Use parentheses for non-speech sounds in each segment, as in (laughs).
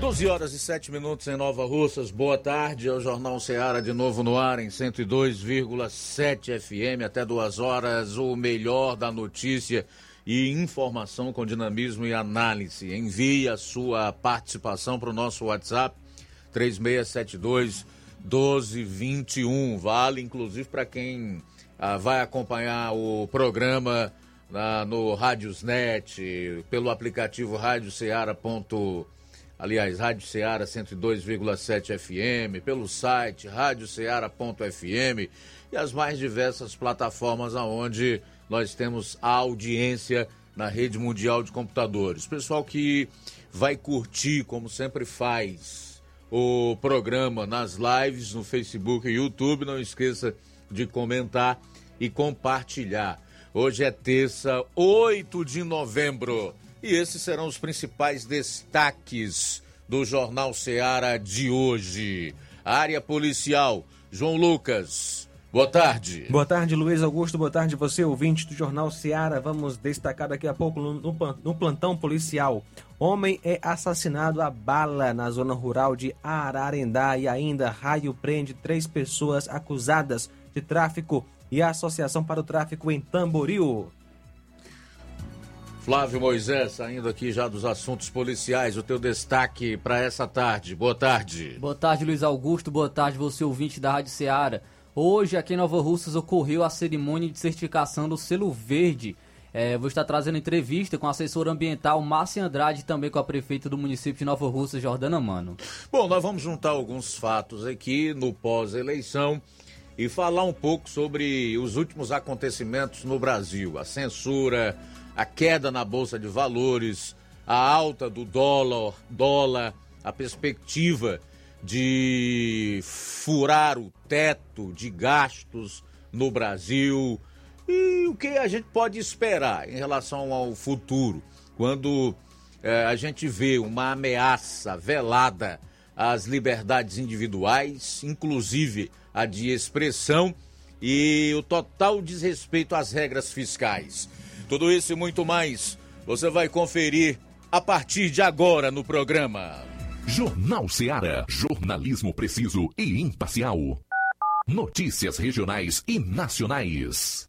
12 horas e 7 minutos em Nova Russas. Boa tarde. É o Jornal Ceará de novo no ar em 102,7 FM. Até duas horas, o melhor da notícia e informação com dinamismo e análise. Envie a sua participação para o nosso WhatsApp 3672 1221. Vale inclusive para quem ah, vai acompanhar o programa ah, no Rádiosnet, pelo aplicativo radioceara.com aliás, Rádio Ceará 102,7 FM, pelo site radioceara.fm e as mais diversas plataformas aonde nós temos a audiência na rede mundial de computadores. Pessoal que vai curtir, como sempre faz, o programa nas lives no Facebook e YouTube, não esqueça de comentar e compartilhar. Hoje é terça, 8 de novembro. E esses serão os principais destaques do Jornal Seara de hoje. Área policial, João Lucas. Boa tarde. Boa tarde, Luiz Augusto. Boa tarde, você, ouvinte do Jornal Seara. Vamos destacar daqui a pouco no, no plantão policial. Homem é assassinado a bala na zona rural de Ararendá e ainda raio prende três pessoas acusadas de tráfico e Associação para o Tráfico em Tamboril. Flávio Moisés, saindo aqui já dos assuntos policiais, o teu destaque para essa tarde. Boa tarde. Boa tarde, Luiz Augusto. Boa tarde, você ouvinte da Rádio Ceará. Hoje, aqui em Nova Russas, ocorreu a cerimônia de certificação do selo verde. É, vou estar trazendo entrevista com a assessora ambiental Márcia Andrade e também com a prefeita do município de Nova Russa, Jordana Mano. Bom, nós vamos juntar alguns fatos aqui no pós-eleição e falar um pouco sobre os últimos acontecimentos no Brasil. A censura, a queda na bolsa de valores, a alta do dólar, dólar, a perspectiva de furar o teto de gastos no Brasil e o que a gente pode esperar em relação ao futuro, quando é, a gente vê uma ameaça velada às liberdades individuais, inclusive a de expressão e o total desrespeito às regras fiscais. Tudo isso e muito mais você vai conferir a partir de agora no programa. Jornal Seara. Jornalismo preciso e imparcial. Notícias regionais e nacionais.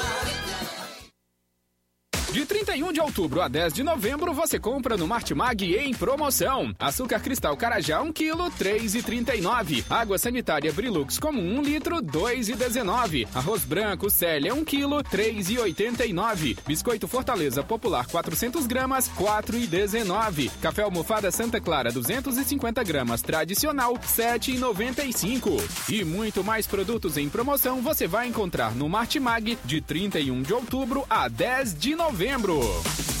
De 31 de outubro a 10 de novembro, você compra no Martimag em promoção. Açúcar cristal Carajá 1 kg, 3,39. Água sanitária Brilux comum 1 litro, 2,19. Arroz branco Célia 1 kg, 3,89. Biscoito Fortaleza Popular 400 gramas, 4,19. Café almofada Santa Clara 250 gramas tradicional, 7,95. E muito mais produtos em promoção você vai encontrar no Martimag de 31 de outubro a 10 de novembro novembro.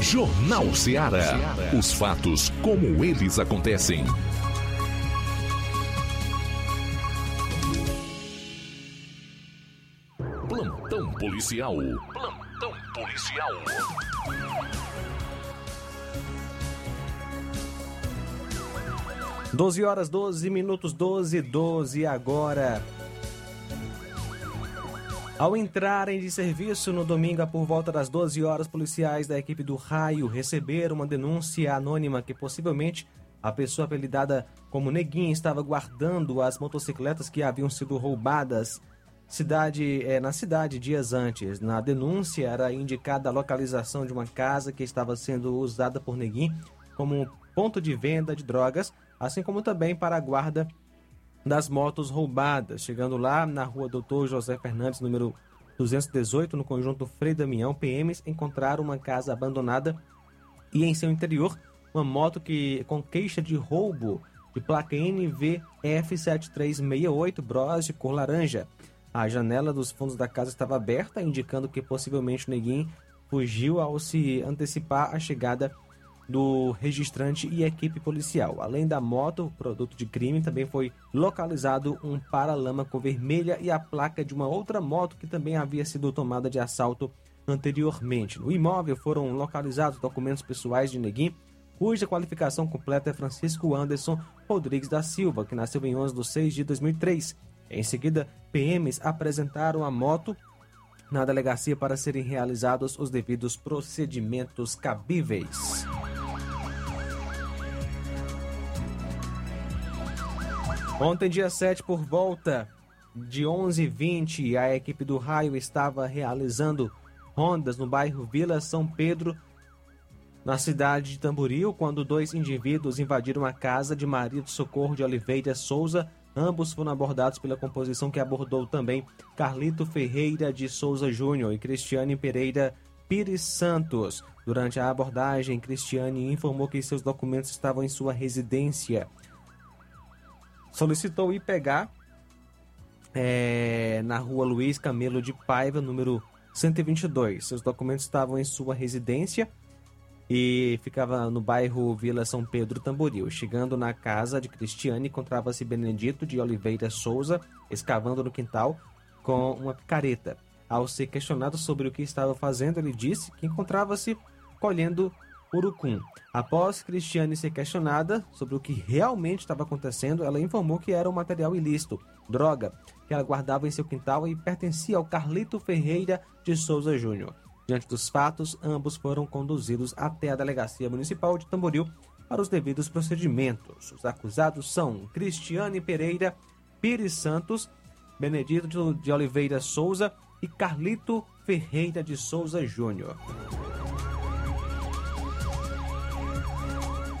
Jornal Ceará. Os fatos como eles acontecem. Plantão policial. Plantão policial. Doze horas, 12 minutos, 12, 12 agora. Ao entrarem de serviço no domingo por volta das 12 horas, policiais da equipe do Raio receberam uma denúncia anônima que possivelmente a pessoa apelidada como Neguinho estava guardando as motocicletas que haviam sido roubadas cidade, eh, na cidade dias antes. Na denúncia era indicada a localização de uma casa que estava sendo usada por Neguinho como ponto de venda de drogas, assim como também para a guarda das motos roubadas. Chegando lá na rua Doutor José Fernandes, número 218, no conjunto Frei Damião, PMs encontraram uma casa abandonada e em seu interior uma moto que com queixa de roubo de placa NVF7368 Bros de cor laranja. A janela dos fundos da casa estava aberta, indicando que possivelmente o neguinho fugiu ao se antecipar a chegada do registrante e equipe policial. Além da moto, produto de crime, também foi localizado um paralama cor vermelha e a placa de uma outra moto que também havia sido tomada de assalto anteriormente. No imóvel foram localizados documentos pessoais de Neguim, cuja qualificação completa é Francisco Anderson Rodrigues da Silva, que nasceu em 11 de 6 de 2003. Em seguida, PMs apresentaram a moto na delegacia para serem realizados os devidos procedimentos cabíveis. Ontem, dia 7, por volta de 11h20, a equipe do Raio estava realizando rondas no bairro Vila São Pedro, na cidade de Tamboril, quando dois indivíduos invadiram a casa de Maria do Socorro de Oliveira Souza. Ambos foram abordados pela composição que abordou também Carlito Ferreira de Souza Júnior e Cristiane Pereira Pires Santos. Durante a abordagem, Cristiane informou que seus documentos estavam em sua residência solicitou ir pegar é, na rua Luiz Camelo de Paiva, número 122. Seus documentos estavam em sua residência e ficava no bairro Vila São Pedro Tamboril. Chegando na casa de Cristiane, encontrava-se Benedito de Oliveira Souza escavando no quintal com uma picareta. Ao ser questionado sobre o que estava fazendo, ele disse que encontrava-se colhendo urucum. Após Cristiane ser questionada sobre o que realmente estava acontecendo, ela informou que era um material ilícito, droga, que ela guardava em seu quintal e pertencia ao Carlito Ferreira de Souza Júnior. Diante dos fatos, ambos foram conduzidos até a Delegacia Municipal de Tamboril para os devidos procedimentos. Os acusados são Cristiane Pereira Pires Santos, Benedito de Oliveira Souza e Carlito Ferreira de Souza Júnior.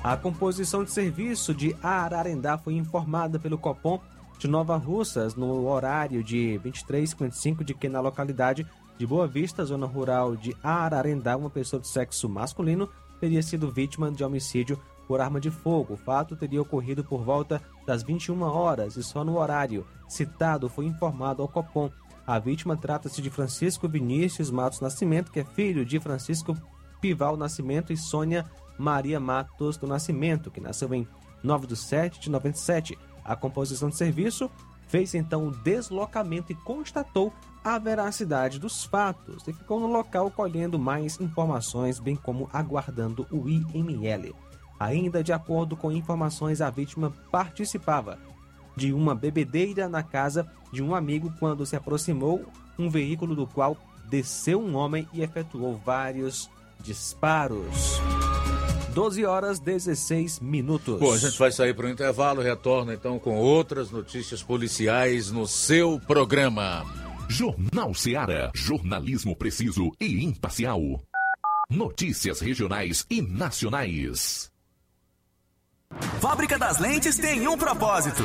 A composição de serviço de Ararendá foi informada pelo Copom de Nova Russas no horário de 23h55 de que na localidade de Boa Vista, zona rural de Ararendá, uma pessoa de sexo masculino teria sido vítima de homicídio por arma de fogo. O fato teria ocorrido por volta das 21 horas e só no horário citado foi informado ao Copom. A vítima trata-se de Francisco Vinícius Matos Nascimento, que é filho de Francisco Pival Nascimento e Sônia Maria Matos do Nascimento, que nasceu em 9 de 7 de 97. A composição de serviço fez então o deslocamento e constatou a veracidade dos fatos e ficou no local colhendo mais informações, bem como aguardando o IML. Ainda de acordo com informações, a vítima participava de uma bebedeira na casa de um amigo quando se aproximou um veículo do qual desceu um homem e efetuou vários disparos. 12 horas 16 minutos. Bom, a gente vai sair para o intervalo, retorna então com outras notícias policiais no seu programa. Jornal Seara. Jornalismo preciso e imparcial. Notícias regionais e nacionais. Fábrica das Lentes tem um propósito: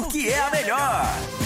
porque é a melhor.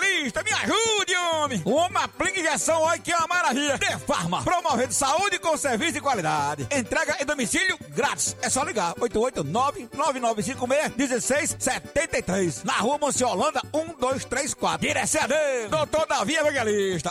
me ajude, homem. Uma aplica injeção, olha que é uma maravilha. De Farma, promovendo saúde com serviço de qualidade. Entrega em domicílio grátis. É só ligar, 889-9956-1673. Na rua Monsiolanda, 1234. 4. Direção dele, doutor Davi Evangelista.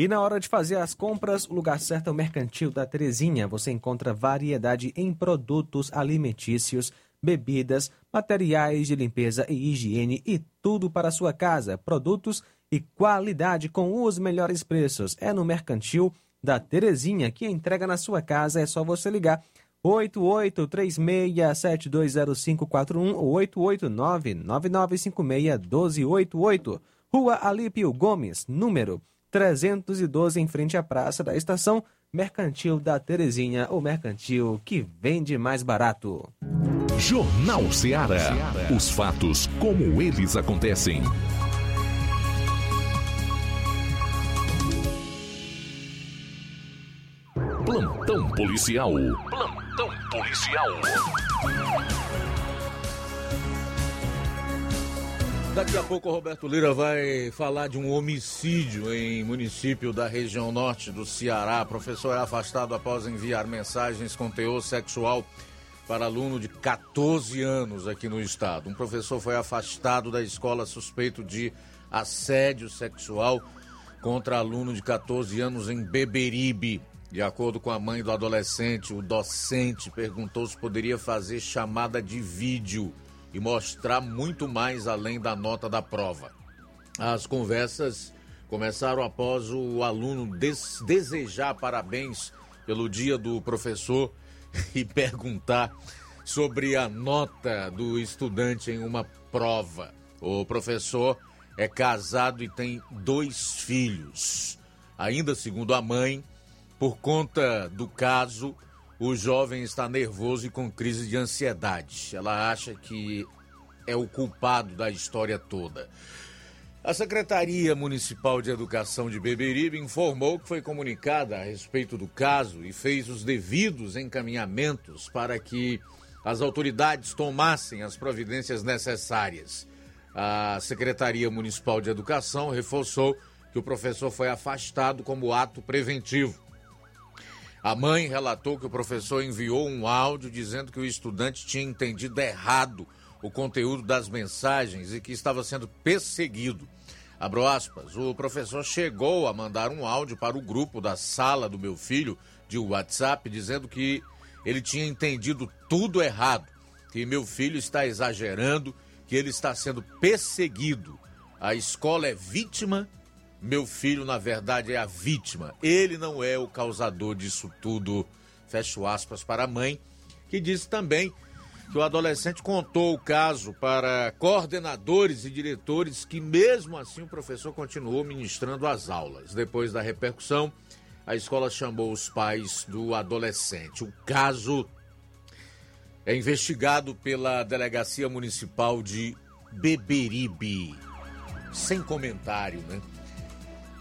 E na hora de fazer as compras, o lugar certo é o Mercantil da Terezinha. Você encontra variedade em produtos alimentícios, bebidas, materiais de limpeza e higiene e tudo para a sua casa. Produtos e qualidade com os melhores preços. É no Mercantil da Terezinha que entrega na sua casa. É só você ligar 8836720541 ou 889-9956-1288. Rua Alípio Gomes, número 312, em frente à Praça da Estação Mercantil da Terezinha, o mercantil que vende mais barato. Jornal Ceará. Os fatos como eles acontecem. Plantão policial. Plantão policial. Daqui a pouco o Roberto Lira vai falar de um homicídio em município da região norte do Ceará. professor é afastado após enviar mensagens com teor sexual para aluno de 14 anos aqui no estado. Um professor foi afastado da escola suspeito de assédio sexual contra aluno de 14 anos em Beberibe. De acordo com a mãe do adolescente, o docente perguntou se poderia fazer chamada de vídeo e mostrar muito mais além da nota da prova. As conversas começaram após o aluno des desejar parabéns pelo dia do professor (laughs) e perguntar sobre a nota do estudante em uma prova. O professor é casado e tem dois filhos. Ainda segundo a mãe, por conta do caso, o jovem está nervoso e com crise de ansiedade. Ela acha que é o culpado da história toda. A Secretaria Municipal de Educação de Beberibe informou que foi comunicada a respeito do caso e fez os devidos encaminhamentos para que as autoridades tomassem as providências necessárias. A Secretaria Municipal de Educação reforçou que o professor foi afastado como ato preventivo. A mãe relatou que o professor enviou um áudio dizendo que o estudante tinha entendido errado o conteúdo das mensagens e que estava sendo perseguido. Abro aspas, o professor chegou a mandar um áudio para o grupo da sala do meu filho de WhatsApp dizendo que ele tinha entendido tudo errado, que meu filho está exagerando, que ele está sendo perseguido. A escola é vítima meu filho, na verdade, é a vítima. Ele não é o causador disso tudo. Fecho aspas para a mãe, que disse também que o adolescente contou o caso para coordenadores e diretores, que mesmo assim o professor continuou ministrando as aulas. Depois da repercussão, a escola chamou os pais do adolescente. O caso é investigado pela Delegacia Municipal de Beberibe. Sem comentário, né?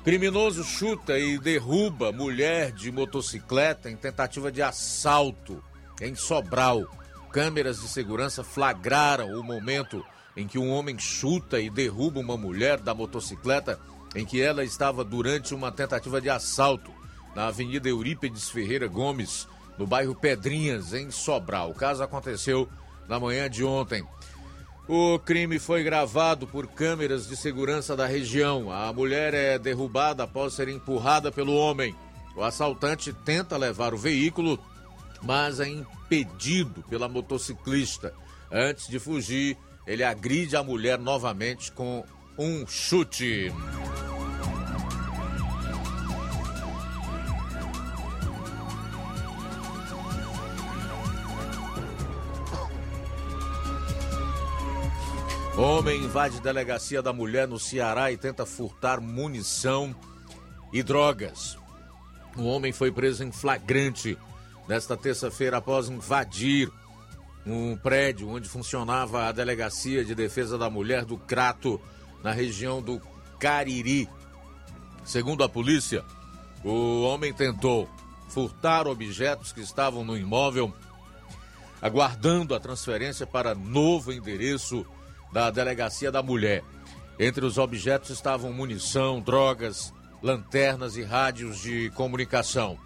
Criminoso chuta e derruba mulher de motocicleta em tentativa de assalto em Sobral. Câmeras de segurança flagraram o momento em que um homem chuta e derruba uma mulher da motocicleta em que ela estava durante uma tentativa de assalto na Avenida Eurípedes Ferreira Gomes, no bairro Pedrinhas, em Sobral. O caso aconteceu na manhã de ontem. O crime foi gravado por câmeras de segurança da região. A mulher é derrubada após ser empurrada pelo homem. O assaltante tenta levar o veículo, mas é impedido pela motociclista. Antes de fugir, ele agride a mulher novamente com um chute. Homem invade delegacia da mulher no Ceará e tenta furtar munição e drogas. O homem foi preso em flagrante nesta terça-feira após invadir um prédio onde funcionava a Delegacia de Defesa da Mulher do Crato, na região do Cariri. Segundo a polícia, o homem tentou furtar objetos que estavam no imóvel, aguardando a transferência para novo endereço da Delegacia da Mulher. Entre os objetos estavam munição, drogas, lanternas e rádios de comunicação.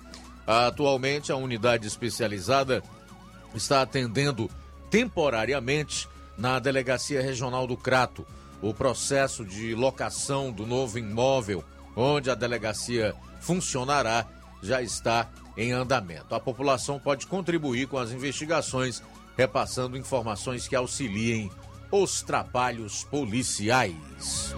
Atualmente, a unidade especializada está atendendo temporariamente na Delegacia Regional do Crato o processo de locação do novo imóvel onde a delegacia funcionará já está em andamento. A população pode contribuir com as investigações, repassando informações que auxiliem os trabalhos policiais.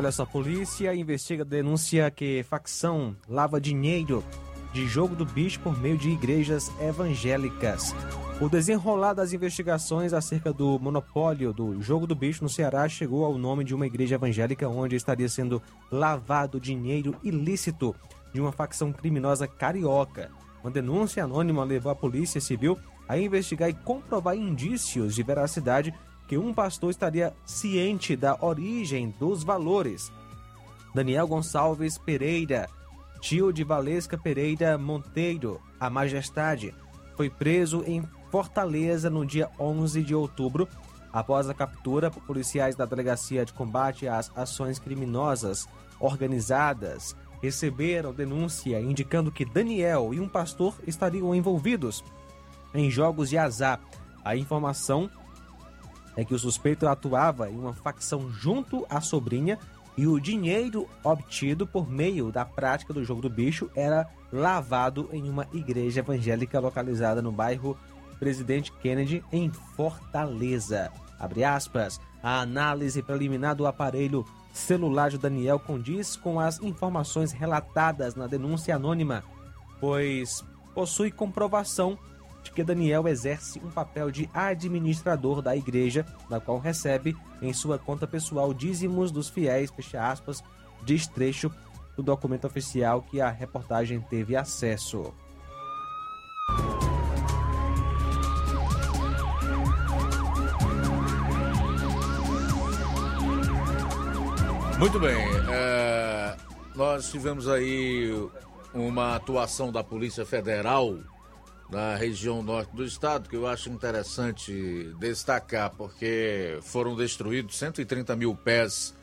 Olha só, polícia investiga denúncia que facção lava dinheiro de jogo do bicho por meio de igrejas evangélicas. O desenrolar das investigações acerca do monopólio do jogo do bicho no Ceará chegou ao nome de uma igreja evangélica onde estaria sendo lavado dinheiro ilícito de uma facção criminosa carioca. Uma denúncia anônima levou a Polícia Civil a investigar e comprovar indícios de veracidade que um pastor estaria ciente da origem dos valores. Daniel Gonçalves Pereira, tio de Valesca Pereira Monteiro, a Majestade, foi preso em Fortaleza no dia 11 de outubro, após a captura por policiais da Delegacia de Combate às Ações Criminosas Organizadas. Receberam denúncia indicando que Daniel e um pastor estariam envolvidos em jogos de azar. A informação é que o suspeito atuava em uma facção junto à sobrinha e o dinheiro obtido por meio da prática do jogo do bicho era lavado em uma igreja evangélica localizada no bairro Presidente Kennedy, em Fortaleza. Abre aspas. A análise preliminar do aparelho celular de Daniel condiz com as informações relatadas na denúncia anônima, pois possui comprovação de que Daniel exerce um papel de administrador da igreja, na qual recebe em sua conta pessoal dízimos dos fiéis, fecha aspas, diz trecho do documento oficial que a reportagem teve acesso. Muito bem, é, nós tivemos aí uma atuação da Polícia Federal na região norte do estado, que eu acho interessante destacar, porque foram destruídos 130 mil pés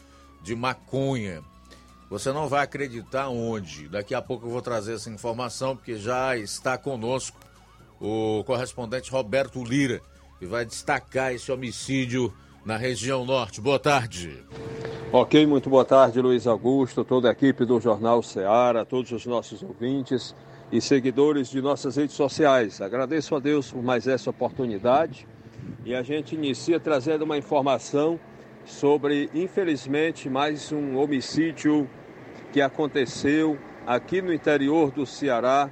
de maconha. Você não vai acreditar onde. Daqui a pouco eu vou trazer essa informação, porque já está conosco o correspondente Roberto Lira, que vai destacar esse homicídio na região norte. Boa tarde. Ok, muito boa tarde, Luiz Augusto, toda a equipe do Jornal Ceará, todos os nossos ouvintes e seguidores de nossas redes sociais. Agradeço a Deus por mais essa oportunidade e a gente inicia trazendo uma informação sobre, infelizmente, mais um homicídio que aconteceu aqui no interior do Ceará.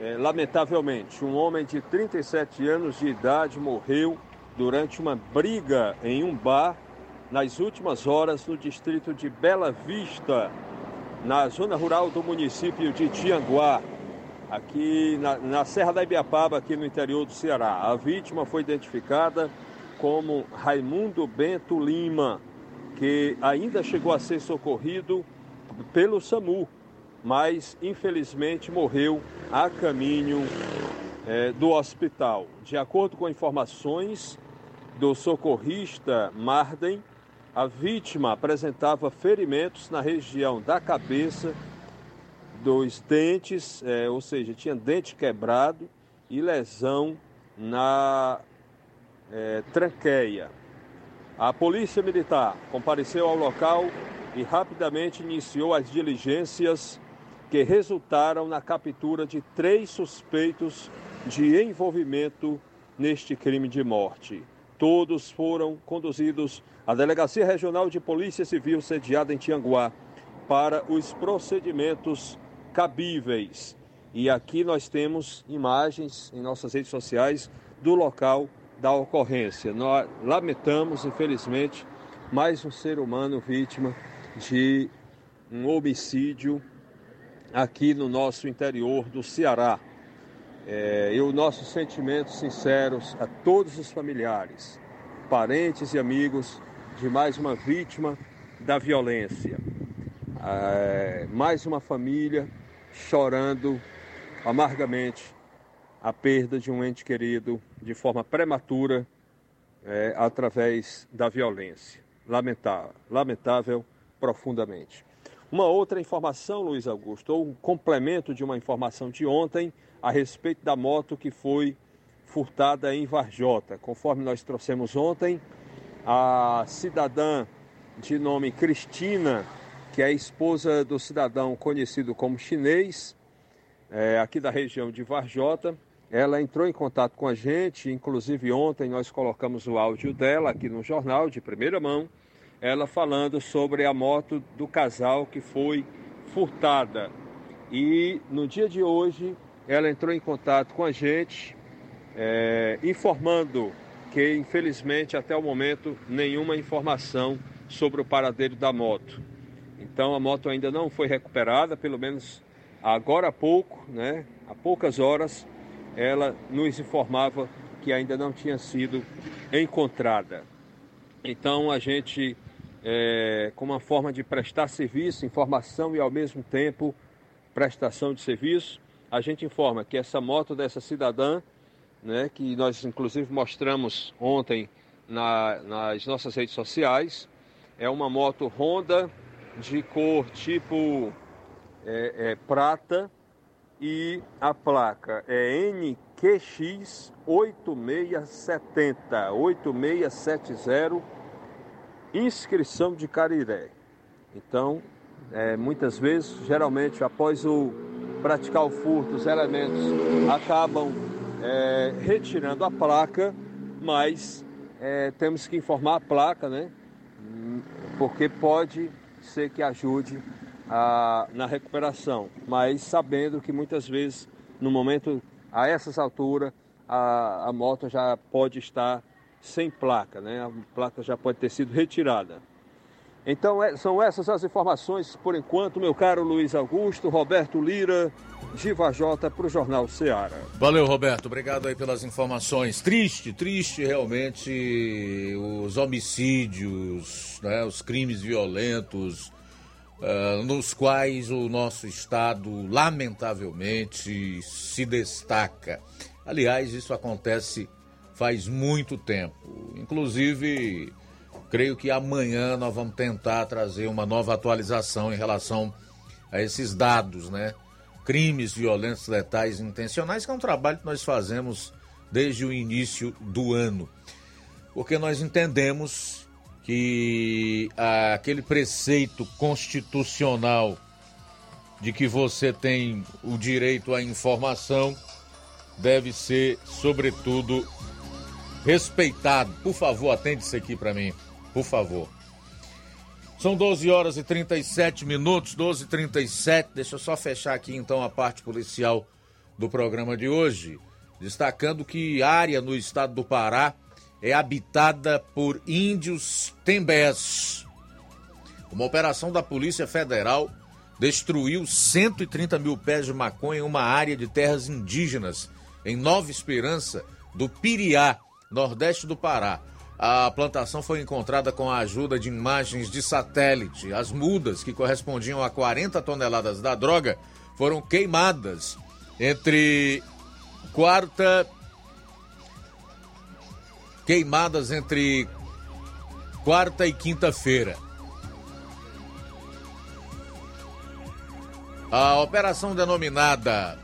É, lamentavelmente, um homem de 37 anos de idade morreu durante uma briga em um bar nas últimas horas no distrito de Bela Vista, na zona rural do município de Tianguá, aqui na, na Serra da Ibiapaba, aqui no interior do Ceará. A vítima foi identificada como Raimundo Bento Lima, que ainda chegou a ser socorrido pelo SAMU, mas infelizmente morreu a caminho é, do hospital. De acordo com informações do socorrista Marden, A vítima apresentava ferimentos na região da cabeça, dos dentes, é, ou seja, tinha dente quebrado e lesão na é, tranqueia. A Polícia Militar compareceu ao local e rapidamente iniciou as diligências que resultaram na captura de três suspeitos de envolvimento neste crime de morte. Todos foram conduzidos à Delegacia Regional de Polícia Civil sediada em Tianguá para os procedimentos cabíveis. E aqui nós temos imagens em nossas redes sociais do local da ocorrência. Nós lamentamos, infelizmente, mais um ser humano vítima de um homicídio aqui no nosso interior do Ceará. É, e os nossos sentimentos sinceros a todos os familiares, parentes e amigos de mais uma vítima da violência. É, mais uma família chorando amargamente a perda de um ente querido de forma prematura é, através da violência. Lamentável, lamentável profundamente. Uma outra informação, Luiz Augusto, ou um complemento de uma informação de ontem a respeito da moto que foi furtada em Varjota. Conforme nós trouxemos ontem, a cidadã de nome Cristina, que é esposa do cidadão conhecido como chinês, é, aqui da região de Varjota, ela entrou em contato com a gente, inclusive ontem nós colocamos o áudio dela aqui no jornal de primeira mão ela falando sobre a moto do casal que foi furtada. E no dia de hoje ela entrou em contato com a gente, é, informando que infelizmente até o momento nenhuma informação sobre o paradeiro da moto. Então a moto ainda não foi recuperada, pelo menos agora há pouco, né? Há poucas horas ela nos informava que ainda não tinha sido encontrada. Então a gente é, como uma forma de prestar serviço, informação e ao mesmo tempo prestação de serviço. A gente informa que essa moto dessa cidadã, né, que nós inclusive mostramos ontem na, nas nossas redes sociais, é uma moto Honda de cor tipo é, é, prata e a placa é NQX 8670 8670 inscrição de Cariré. Então, é, muitas vezes, geralmente, após o praticar o furto, os elementos acabam é, retirando a placa, mas é, temos que informar a placa, né? Porque pode ser que ajude a, na recuperação, mas sabendo que muitas vezes, no momento, a essas alturas, a, a moto já pode estar sem placa, né? A placa já pode ter sido retirada. Então é, são essas as informações por enquanto, meu caro Luiz Augusto, Roberto Lira, Giva Jota para o Jornal Ceará. Valeu, Roberto, obrigado aí pelas informações. Triste, triste realmente os homicídios, né, os crimes violentos, uh, nos quais o nosso Estado, lamentavelmente, se destaca. Aliás, isso acontece faz muito tempo. Inclusive, creio que amanhã nós vamos tentar trazer uma nova atualização em relação a esses dados, né? Crimes violentos, letais intencionais, que é um trabalho que nós fazemos desde o início do ano. Porque nós entendemos que aquele preceito constitucional de que você tem o direito à informação deve ser, sobretudo, respeitado. Por favor, atende isso aqui para mim, por favor. São 12 horas e 37 minutos, 12 e 37. Deixa eu só fechar aqui então a parte policial do programa de hoje, destacando que área no estado do Pará é habitada por índios tembés. Uma operação da Polícia Federal destruiu 130 mil pés de maconha em uma área de terras indígenas em Nova Esperança do Piriá, nordeste do Pará. A plantação foi encontrada com a ajuda de imagens de satélite. As mudas, que correspondiam a 40 toneladas da droga, foram queimadas entre quarta. Queimadas entre quarta e quinta-feira. A operação denominada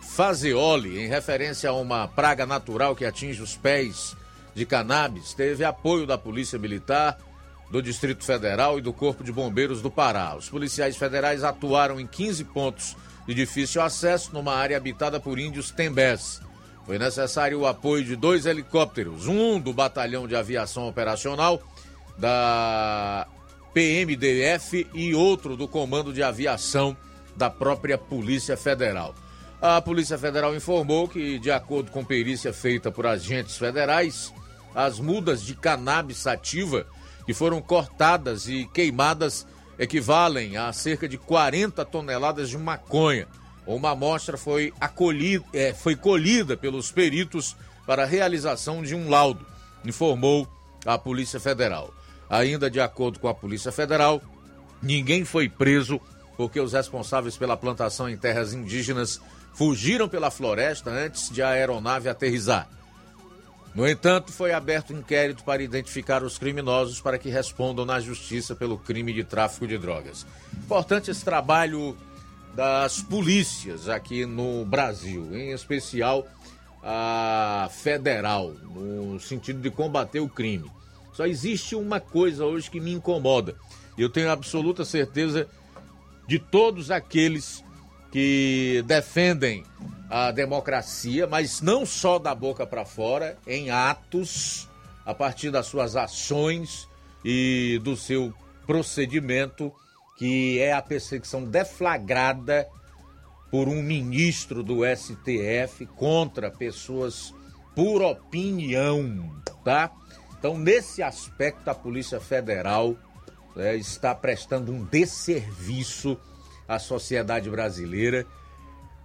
Faseoli, em referência a uma praga natural que atinge os pés de cannabis, teve apoio da Polícia Militar, do Distrito Federal e do Corpo de Bombeiros do Pará. Os policiais federais atuaram em 15 pontos de difícil acesso numa área habitada por índios tembés. Foi necessário o apoio de dois helicópteros, um do Batalhão de Aviação Operacional da PMDF e outro do Comando de Aviação da própria Polícia Federal. A Polícia Federal informou que, de acordo com perícia feita por agentes federais, as mudas de cannabis sativa que foram cortadas e queimadas equivalem a cerca de 40 toneladas de maconha. Uma amostra foi, acolhida, é, foi colhida pelos peritos para a realização de um laudo, informou a Polícia Federal. Ainda de acordo com a Polícia Federal, ninguém foi preso porque os responsáveis pela plantação em terras indígenas fugiram pela floresta antes de a aeronave aterrizar. No entanto, foi aberto um inquérito para identificar os criminosos para que respondam na justiça pelo crime de tráfico de drogas. Importante esse trabalho das polícias aqui no Brasil, em especial a federal, no sentido de combater o crime. Só existe uma coisa hoje que me incomoda. Eu tenho absoluta certeza de todos aqueles que defendem a democracia, mas não só da boca para fora, em atos, a partir das suas ações e do seu procedimento, que é a perseguição deflagrada por um ministro do STF contra pessoas por opinião, tá? Então, nesse aspecto, a Polícia Federal né, está prestando um desserviço à sociedade brasileira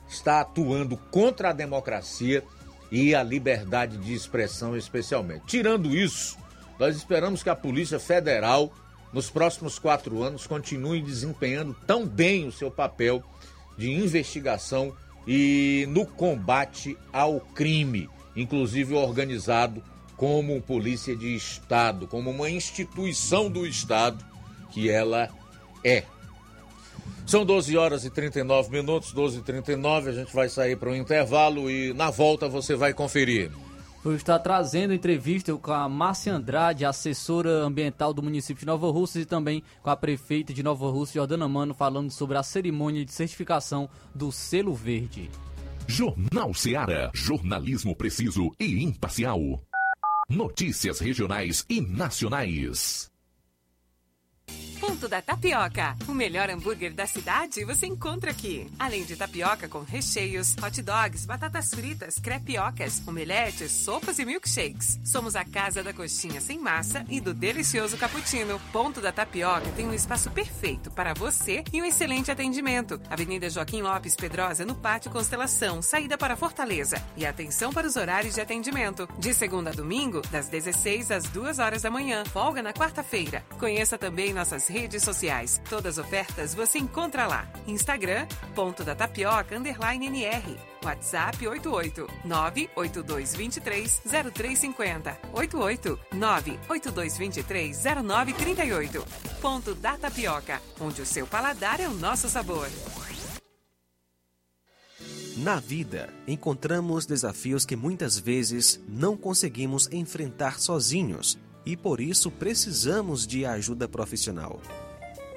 está atuando contra a democracia e a liberdade de expressão, especialmente. Tirando isso, nós esperamos que a Polícia Federal, nos próximos quatro anos, continue desempenhando tão bem o seu papel de investigação e no combate ao crime, inclusive organizado como polícia de Estado, como uma instituição do Estado que ela é. São 12 horas e 39 minutos, 12 e 39 a gente vai sair para um intervalo e na volta você vai conferir. Vou estar trazendo entrevista com a Márcia Andrade, assessora ambiental do município de Nova Russa e também com a prefeita de Nova Russa, Jordana Mano, falando sobre a cerimônia de certificação do selo verde. Jornal Seara, jornalismo preciso e imparcial. Notícias regionais e nacionais. Ponto da Tapioca. O melhor hambúrguer da cidade você encontra aqui. Além de tapioca com recheios, hot dogs, batatas fritas, crepiocas, omeletes, sopas e milkshakes. Somos a casa da coxinha sem massa e do delicioso cappuccino. Ponto da Tapioca tem um espaço perfeito para você e um excelente atendimento. Avenida Joaquim Lopes Pedrosa, no Pátio Constelação, saída para Fortaleza. E atenção para os horários de atendimento. De segunda a domingo, das 16 às 2 horas da manhã. Folga na quarta-feira. Conheça também nossas sociais. Todas as ofertas você encontra lá. Instagram, ponto da tapioca, underline NR. WhatsApp 88 98223 0350. 88 98223 0938. Ponto da Tapioca, onde o seu paladar é o nosso sabor. Na vida, encontramos desafios que muitas vezes não conseguimos enfrentar sozinhos e por isso precisamos de ajuda profissional.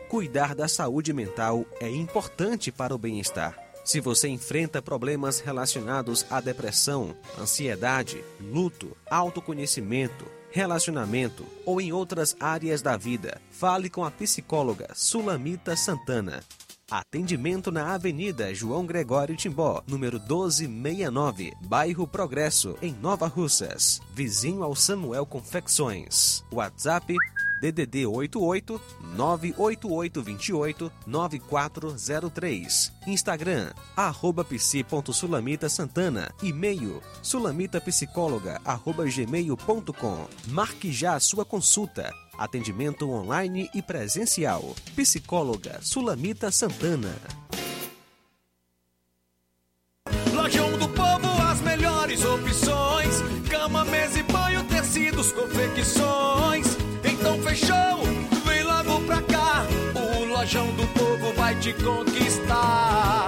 Cuidar da saúde mental é importante para o bem-estar. Se você enfrenta problemas relacionados à depressão, ansiedade, luto, autoconhecimento, relacionamento ou em outras áreas da vida, fale com a psicóloga Sulamita Santana. Atendimento na Avenida João Gregório Timbó, número 1269, Bairro Progresso, em Nova Russas, vizinho ao Samuel Confecções. WhatsApp DDD 88 98828 9403. Instagram arroba psi.sulamita Santana. E-mail sulamitapsicóloga arroba gmail.com. Marque já a sua consulta. Atendimento online e presencial. Psicóloga Sulamita Santana. Lojão do Povo, as melhores opções: cama, mesa e banho, tecidos, confecções. Então show, vem logo pra cá. O Lojão do Povo vai te conquistar.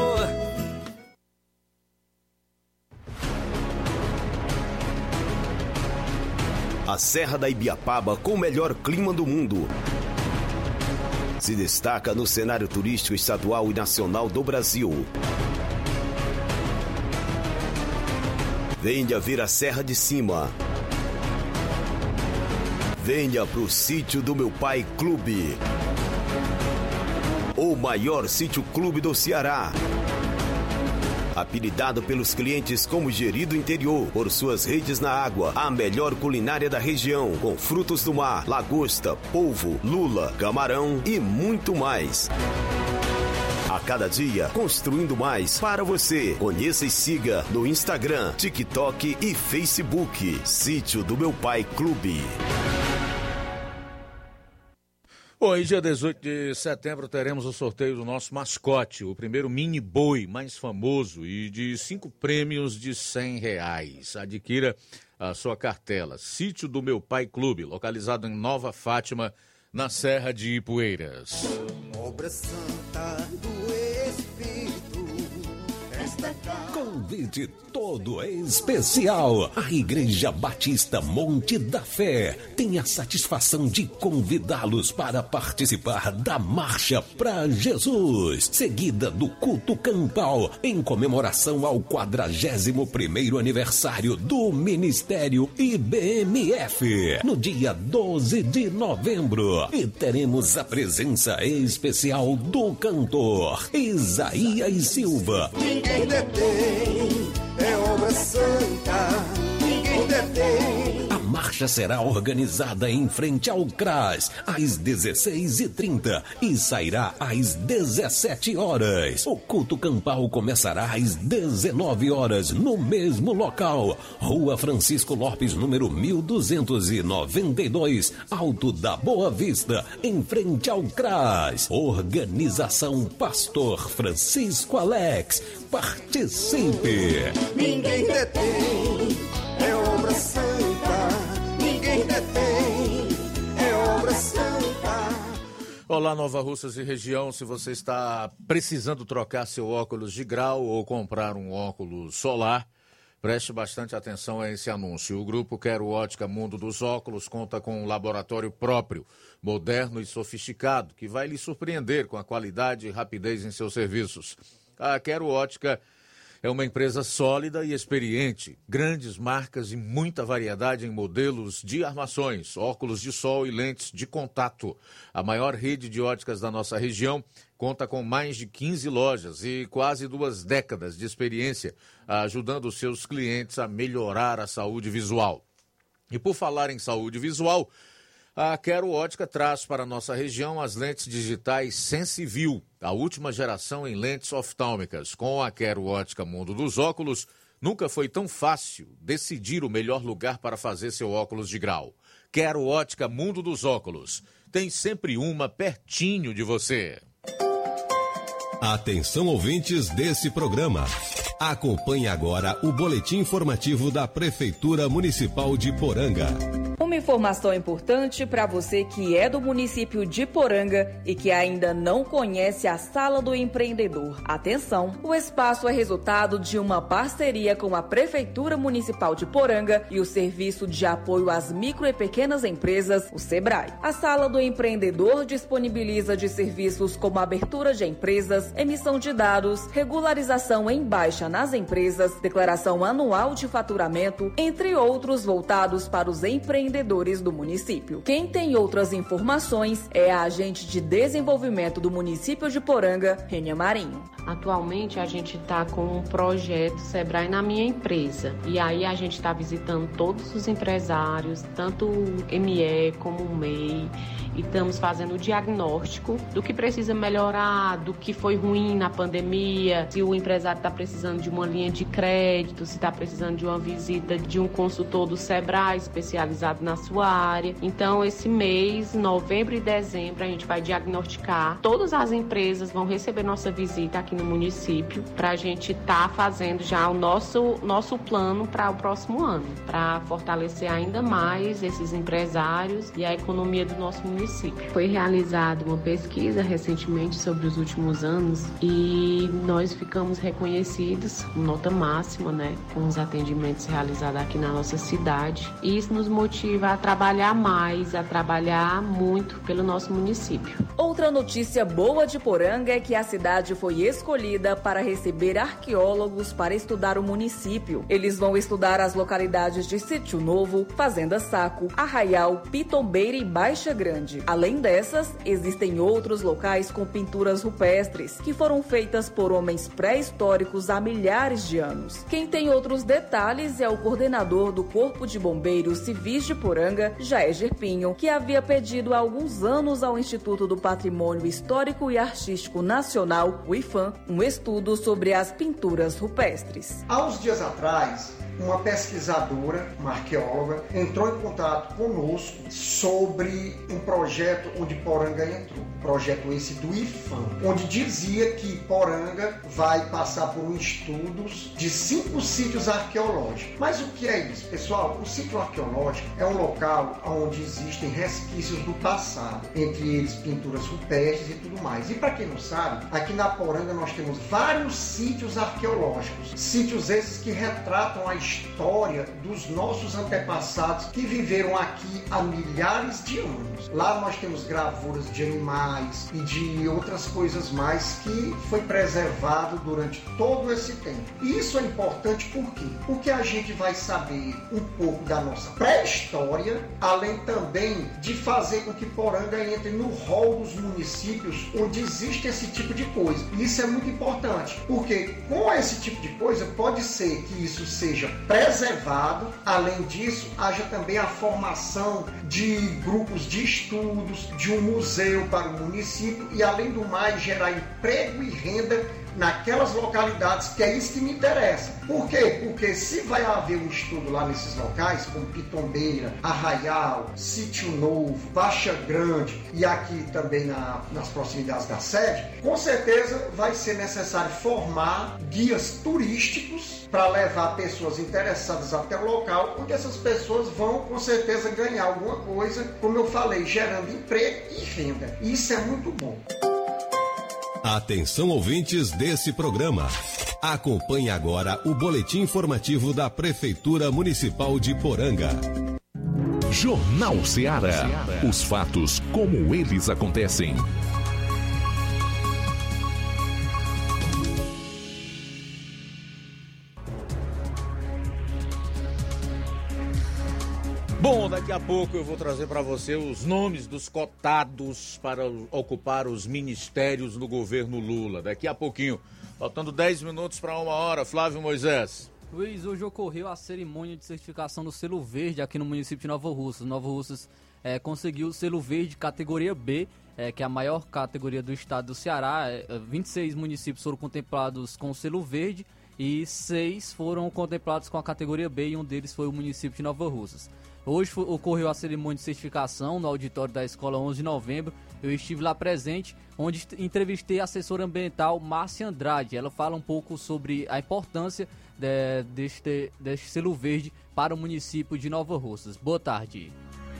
A Serra da Ibiapaba com o melhor clima do mundo. Se destaca no cenário turístico estadual e nacional do Brasil. Venha ver a Serra de Cima. Venha pro sítio do meu pai Clube. O maior sítio clube do Ceará. Apelidado pelos clientes como Gerido Interior, por suas redes na água, a melhor culinária da região, com frutos do mar, lagosta, polvo, lula, camarão e muito mais. A cada dia, construindo mais para você. Conheça e siga no Instagram, TikTok e Facebook. Sítio do Meu Pai Clube. Hoje, dia 18 de setembro, teremos o sorteio do nosso mascote, o primeiro mini boi mais famoso e de cinco prêmios de cem reais. Adquira a sua cartela. Sítio do Meu Pai Clube, localizado em Nova Fátima, na Serra de Ipueiras. Obra santa do Convite todo especial. A Igreja Batista Monte da Fé tem a satisfação de convidá-los para participar da Marcha para Jesus, seguida do culto campal, em comemoração ao 41º aniversário do Ministério IBMF, no dia 12 de novembro. E teremos a presença especial do cantor Isaías Silva. Ninguém detém, é obra santa. Ninguém detém. Marcha será organizada em frente ao CRAS às 16h30 e sairá às 17 horas. O culto campal começará às 19 horas no mesmo local. Rua Francisco Lopes, número 1292, Alto da Boa Vista, em frente ao CRAS. Organização Pastor Francisco Alex. Participe! Ninguém detém, é obra santa. Olá, Nova Russas e região. Se você está precisando trocar seu óculos de grau ou comprar um óculos solar, preste bastante atenção a esse anúncio. O grupo Quero Ótica Mundo dos Óculos conta com um laboratório próprio, moderno e sofisticado, que vai lhe surpreender com a qualidade e rapidez em seus serviços. A Quero Ótica é uma empresa sólida e experiente, grandes marcas e muita variedade em modelos de armações, óculos de sol e lentes de contato. A maior rede de óticas da nossa região conta com mais de 15 lojas e quase duas décadas de experiência, ajudando seus clientes a melhorar a saúde visual. E por falar em saúde visual, a Quero Ótica traz para a nossa região as lentes digitais Sensiview, a última geração em lentes oftálmicas. Com a Quero Ótica Mundo dos Óculos, nunca foi tão fácil decidir o melhor lugar para fazer seu óculos de grau. Quero Ótica Mundo dos Óculos. Tem sempre uma pertinho de você. Atenção ouvintes desse programa. Acompanhe agora o boletim informativo da Prefeitura Municipal de Poranga. Informação importante para você que é do município de Poranga e que ainda não conhece a Sala do Empreendedor. Atenção! O espaço é resultado de uma parceria com a Prefeitura Municipal de Poranga e o Serviço de Apoio às Micro e Pequenas Empresas, o SEBRAE. A Sala do Empreendedor disponibiliza de serviços como abertura de empresas, emissão de dados, regularização em baixa nas empresas, declaração anual de faturamento, entre outros voltados para os empreendedores do município. Quem tem outras informações é a agente de desenvolvimento do município de Poranga, Rênia Marinho. Atualmente a gente está com um projeto Sebrae na minha empresa e aí a gente está visitando todos os empresários, tanto o ME como o MEI, e estamos fazendo o diagnóstico do que precisa melhorar, do que foi ruim na pandemia, se o empresário está precisando de uma linha de crédito, se está precisando de uma visita de um consultor do Sebrae especializado na sua área. Então, esse mês, novembro e dezembro, a gente vai diagnosticar. Todas as empresas vão receber nossa visita aqui no município para a gente estar tá fazendo já o nosso, nosso plano para o próximo ano, para fortalecer ainda mais esses empresários e a economia do nosso município. Foi realizada uma pesquisa recentemente sobre os últimos anos e nós ficamos reconhecidos, nota máxima, né, com os atendimentos realizados aqui na nossa cidade. E isso nos motiva a trabalhar mais, a trabalhar muito pelo nosso município. Outra notícia boa de Poranga é que a cidade foi escolhida para receber arqueólogos para estudar o município. Eles vão estudar as localidades de Sítio Novo, Fazenda Saco, Arraial, Pitombeira e Baixa Grande. Além dessas, existem outros locais com pinturas rupestres que foram feitas por homens pré-históricos há milhares de anos. Quem tem outros detalhes é o coordenador do Corpo de Bombeiros Civis de Poranga, Jair Gerpinho, que havia pedido há alguns anos ao Instituto do Patrimônio Histórico e Artístico Nacional, o IFAM, um estudo sobre as pinturas rupestres. Há uns dias atrás, uma pesquisadora, uma arqueóloga, entrou em contato conosco sobre um projeto onde Poranga entrou. Projeto esse do IFAM, onde dizia que Poranga vai passar por estudos de cinco sítios arqueológicos. Mas o que é isso, pessoal? O sítio arqueológico é um local onde existem resquícios do passado, entre eles pinturas rupestres e tudo mais. E para quem não sabe, aqui na Poranga nós temos vários sítios arqueológicos, sítios esses que retratam a história dos nossos antepassados que viveram aqui há milhares de anos. Lá nós temos gravuras de animais e de outras coisas mais que foi preservado durante todo esse tempo. E isso é importante por quê? Porque a gente vai saber um pouco da nossa pré-história, além também de fazer com que Poranga entre no rol dos municípios onde existe esse tipo de coisa. Isso é muito importante, porque com esse tipo de coisa pode ser que isso seja preservado. Além disso, haja também a formação de grupos de estudos, de um museu para o município e, além do mais, gerar emprego e renda naquelas localidades, que é isso que me interessa. Por quê? Porque se vai haver um estudo lá nesses locais, como Pitombeira, Arraial, Sítio Novo, Baixa Grande e aqui também na, nas proximidades da sede, com certeza vai ser necessário formar guias turísticos para levar pessoas interessadas até o local, onde essas pessoas vão com certeza ganhar alguma coisa, como eu falei, gerando emprego e renda. Isso é muito bom. Atenção ouvintes desse programa. Acompanhe agora o boletim informativo da Prefeitura Municipal de Poranga. Jornal Ceará. Os fatos como eles acontecem. Bom, daqui a pouco eu vou trazer para você os nomes dos cotados para ocupar os ministérios no governo Lula. Daqui a pouquinho, faltando 10 minutos para uma hora, Flávio Moisés. Luiz, hoje ocorreu a cerimônia de certificação do selo verde aqui no município de Nova Russas. Nova Russas é, conseguiu o selo verde categoria B, é, que é a maior categoria do estado do Ceará. É, 26 municípios foram contemplados com o selo verde e seis foram contemplados com a categoria B e um deles foi o município de Nova Russas. Hoje ocorreu a cerimônia de certificação no auditório da escola 11 de novembro. Eu estive lá presente, onde entrevistei a assessora ambiental Márcia Andrade. Ela fala um pouco sobre a importância de, deste, deste selo verde para o município de Nova Russas. Boa tarde.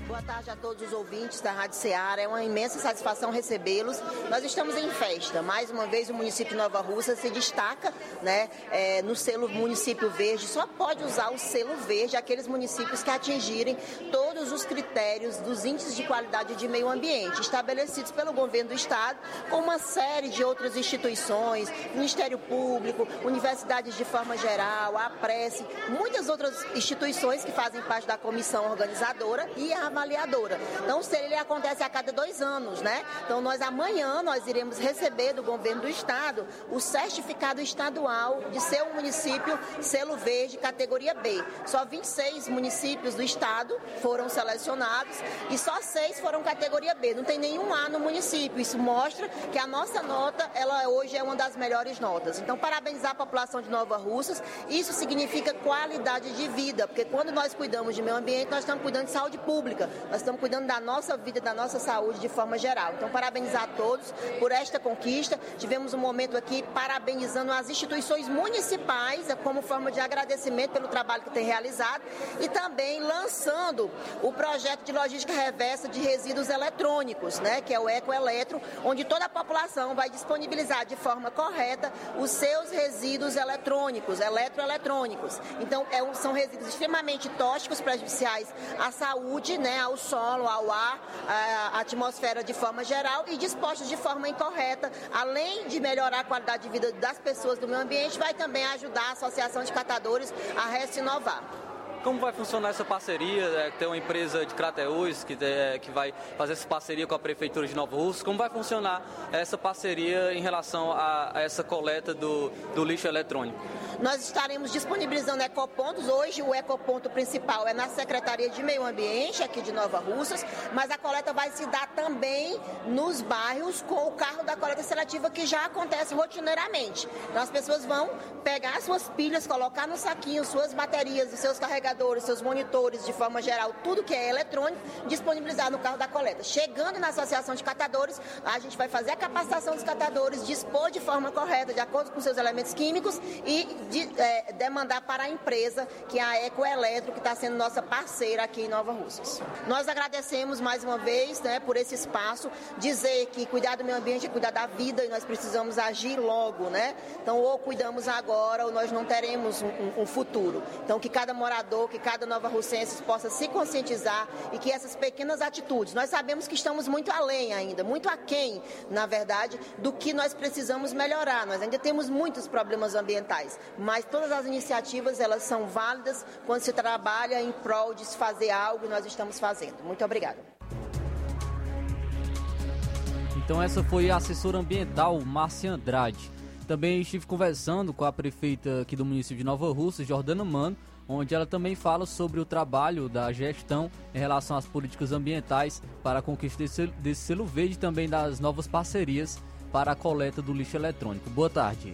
Boa tarde a todos os ouvintes da Rádio Ceará. É uma imensa satisfação recebê-los. Nós estamos em festa. Mais uma vez, o município Nova Russa se destaca né, é, no selo Município Verde. Só pode usar o selo verde aqueles municípios que atingirem todos os critérios dos índices de qualidade de meio ambiente estabelecidos pelo governo do Estado, com uma série de outras instituições, Ministério Público, universidades de forma geral, a Prece, muitas outras instituições que fazem parte da comissão organizadora e a avaliadora. Então, selo ele acontece a cada dois anos, né? Então, nós amanhã nós iremos receber do governo do estado o certificado estadual de ser um município selo verde categoria B. Só 26 municípios do estado foram selecionados e só seis foram categoria B. Não tem nenhum A no município. Isso mostra que a nossa nota, ela hoje é uma das melhores notas. Então, parabenizar a população de Nova Russas. Isso significa qualidade de vida, porque quando nós cuidamos de meio ambiente, nós estamos cuidando de saúde pública. Nós estamos cuidando da nossa vida, da nossa saúde de forma geral. Então, parabenizar a todos por esta conquista. Tivemos um momento aqui parabenizando as instituições municipais como forma de agradecimento pelo trabalho que tem realizado e também lançando o projeto de logística reversa de resíduos eletrônicos, né, que é o Ecoeletro, onde toda a população vai disponibilizar de forma correta os seus resíduos eletrônicos, eletroeletrônicos. Então, é um, são resíduos extremamente tóxicos, prejudiciais à saúde, né, ao solo, ao ar, à atmosfera de forma geral e dispostos de forma incorreta, além de melhorar a qualidade de vida das pessoas do meio ambiente, vai também ajudar a Associação de Catadores a restinovar. Como vai funcionar essa parceria? É, tem uma empresa de Crateús que, é, que vai fazer essa parceria com a Prefeitura de Nova Rússia. Como vai funcionar essa parceria em relação a, a essa coleta do, do lixo eletrônico? Nós estaremos disponibilizando ecopontos. Hoje o ecoponto principal é na Secretaria de Meio Ambiente, aqui de Nova Russas, mas a coleta vai se dar também nos bairros com o carro da coleta seletiva que já acontece rotineiramente. Então as pessoas vão pegar suas pilhas, colocar no saquinho suas baterias, os seus carregadores, seus monitores, de forma geral, tudo que é eletrônico, disponibilizar no carro da coleta. Chegando na Associação de Catadores, a gente vai fazer a capacitação dos catadores, dispor de forma correta, de acordo com seus elementos químicos e de, é, demandar para a empresa, que é a Ecoeletro, que está sendo nossa parceira aqui em Nova Russas. Nós agradecemos mais uma vez né, por esse espaço, dizer que cuidar do meio ambiente é cuidar da vida e nós precisamos agir logo, né? Então, ou cuidamos agora ou nós não teremos um, um futuro. Então, que cada morador, que cada nova russense possa se conscientizar e que essas pequenas atitudes, nós sabemos que estamos muito além ainda, muito aquém, na verdade, do que nós precisamos melhorar. Nós ainda temos muitos problemas ambientais, mas todas as iniciativas elas são válidas quando se trabalha em prol de se fazer algo e nós estamos fazendo. Muito obrigada. Então essa foi a assessora ambiental Márcia Andrade. Também estive conversando com a prefeita aqui do município de Nova Rússia, Jordana Mano, onde ela também fala sobre o trabalho da gestão em relação às políticas ambientais para a conquista desse, selo verde e também das novas parcerias para a coleta do lixo eletrônico. Boa tarde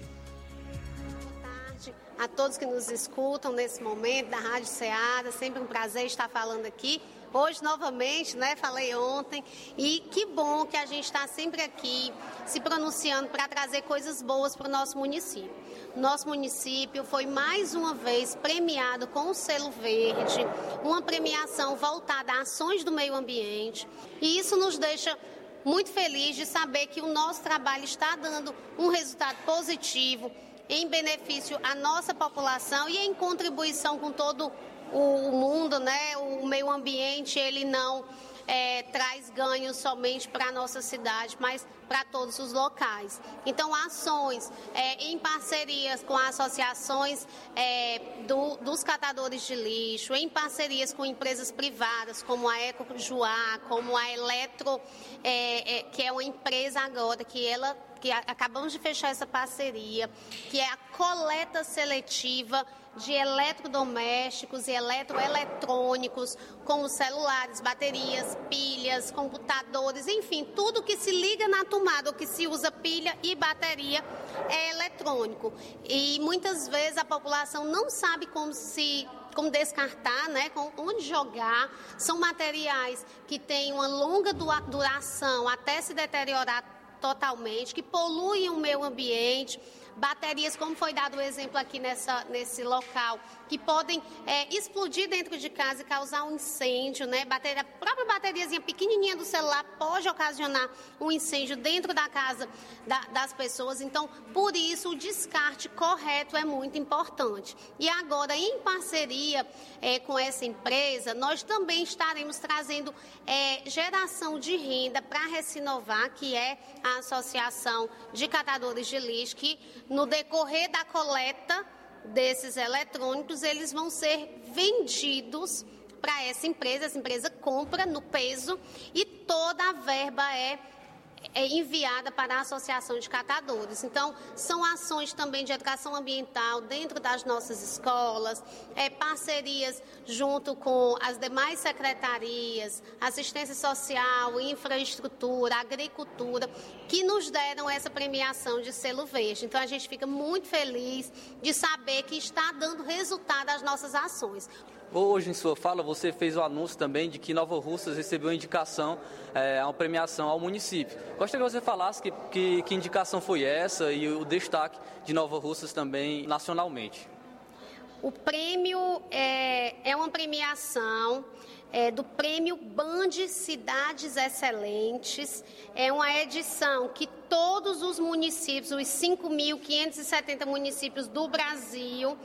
a todos que nos escutam nesse momento da Rádio Ceará. Sempre um prazer estar falando aqui. Hoje, novamente, né? Falei ontem. E que bom que a gente está sempre aqui se pronunciando para trazer coisas boas para o nosso município. Nosso município foi mais uma vez premiado com o selo verde, uma premiação voltada a ações do meio ambiente. E isso nos deixa muito felizes de saber que o nosso trabalho está dando um resultado positivo em benefício à nossa população e em contribuição com todo o mundo, né? O meio ambiente, ele não é, traz ganhos somente para a nossa cidade, mas para todos os locais. Então, ações é, em parcerias com associações é, do, dos catadores de lixo, em parcerias com empresas privadas, como a Eco Juá, como a Eletro, é, é, que é uma empresa agora que ela que acabamos de fechar essa parceria, que é a coleta seletiva de eletrodomésticos e eletroeletrônicos, como celulares, baterias, pilhas, computadores, enfim, tudo que se liga na tomada ou que se usa pilha e bateria é eletrônico. E muitas vezes a população não sabe como se como descartar, né, onde jogar. São materiais que têm uma longa duração até se deteriorar totalmente, que poluem o meio ambiente baterias, como foi dado o exemplo aqui nessa, nesse local, que podem é, explodir dentro de casa e causar um incêndio, né? Bateria, a própria bateriazinha pequenininha do celular pode ocasionar um incêndio dentro da casa da, das pessoas. Então, por isso, o descarte correto é muito importante. E agora, em parceria é, com essa empresa, nós também estaremos trazendo é, geração de renda para a Recinovar, que é a Associação de Catadores de Lixo, que no decorrer da coleta desses eletrônicos, eles vão ser vendidos para essa empresa, essa empresa compra no peso e toda a verba é é enviada para a Associação de Catadores. Então, são ações também de educação ambiental dentro das nossas escolas, é, parcerias junto com as demais secretarias, assistência social, infraestrutura, agricultura, que nos deram essa premiação de selo verde. Então, a gente fica muito feliz de saber que está dando resultado às nossas ações. Hoje, em sua fala, você fez o anúncio também de que Nova Russas recebeu indicação é, a uma premiação ao município. Gostaria que você falasse que, que, que indicação foi essa e o destaque de Nova Russas também nacionalmente. O prêmio é, é uma premiação é, do prêmio Band Cidades Excelentes. É uma edição que todos os municípios, os 5.570 municípios do Brasil,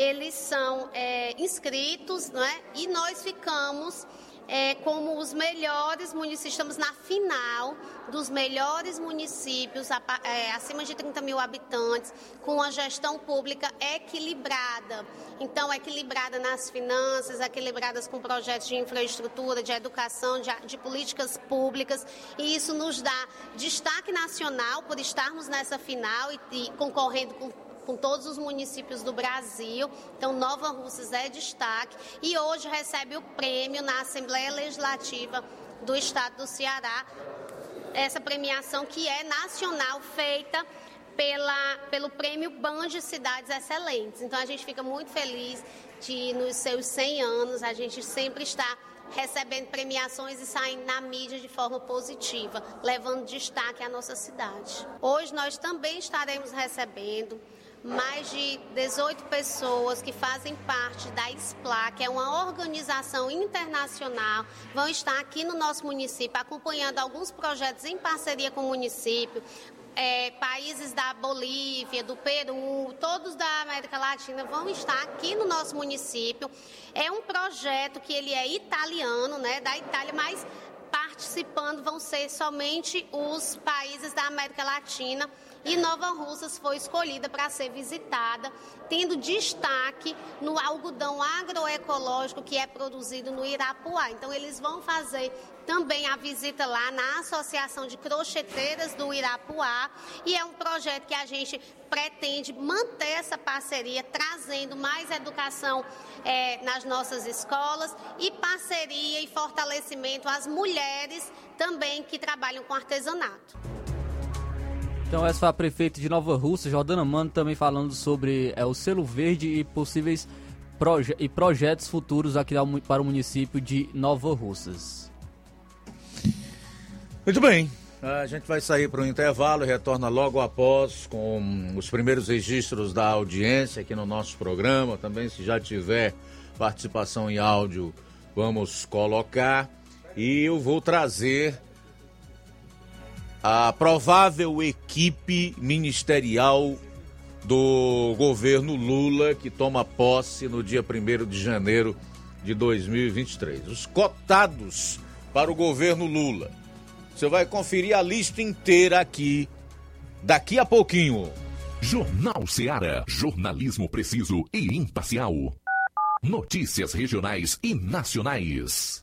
eles são é, inscritos, não é? E nós ficamos é, como os melhores municípios, estamos na final dos melhores municípios é, acima de 30 mil habitantes, com a gestão pública equilibrada. Então, equilibrada nas finanças, equilibradas com projetos de infraestrutura, de educação, de, de políticas públicas, e isso nos dá destaque nacional por estarmos nessa final e, e concorrendo com com todos os municípios do Brasil. Então, Nova Russas é destaque e hoje recebe o prêmio na Assembleia Legislativa do Estado do Ceará. Essa premiação que é nacional, feita pela, pelo prêmio Band Cidades Excelentes. Então, a gente fica muito feliz de, nos seus 100 anos, a gente sempre está recebendo premiações e saindo na mídia de forma positiva, levando destaque à nossa cidade. Hoje nós também estaremos recebendo mais de 18 pessoas que fazem parte da SPLA, que é uma organização internacional, vão estar aqui no nosso município acompanhando alguns projetos em parceria com o município. É, países da Bolívia, do Peru, todos da América Latina vão estar aqui no nosso município. É um projeto que ele é italiano, né, da Itália, mas participando vão ser somente os países da América Latina e Nova Russas foi escolhida para ser visitada, tendo destaque no algodão agroecológico que é produzido no Irapuá. Então, eles vão fazer também a visita lá na Associação de Crocheteiras do Irapuá e é um projeto que a gente pretende manter essa parceria, trazendo mais educação é, nas nossas escolas e parceria e fortalecimento às mulheres também que trabalham com artesanato. Então essa foi a prefeita de Nova Rússia, Jordana Mano, também falando sobre é, o selo verde e possíveis proje e projetos futuros aqui para o município de Nova Russas. Muito bem, a gente vai sair para o intervalo e retorna logo após com os primeiros registros da audiência aqui no nosso programa. Também, se já tiver participação em áudio, vamos colocar. E eu vou trazer a provável equipe ministerial do governo Lula, que toma posse no dia 1 de janeiro de 2023. Os cotados para o governo Lula. Você vai conferir a lista inteira aqui, daqui a pouquinho. Jornal Seara. Jornalismo preciso e imparcial. Notícias regionais e nacionais.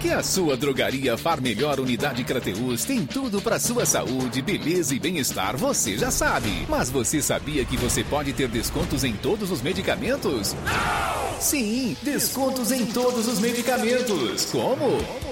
Que a sua drogaria Far Melhor Unidade Crateus tem tudo para sua saúde, beleza e bem-estar, você já sabe. Mas você sabia que você pode ter descontos em todos os medicamentos? Não! Sim, descontos em todos os medicamentos. Como?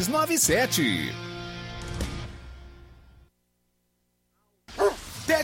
6297.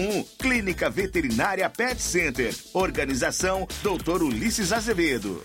9816584 01. Clínica Veterinária Pet Center. Organização Dr. Ulisses Azevedo.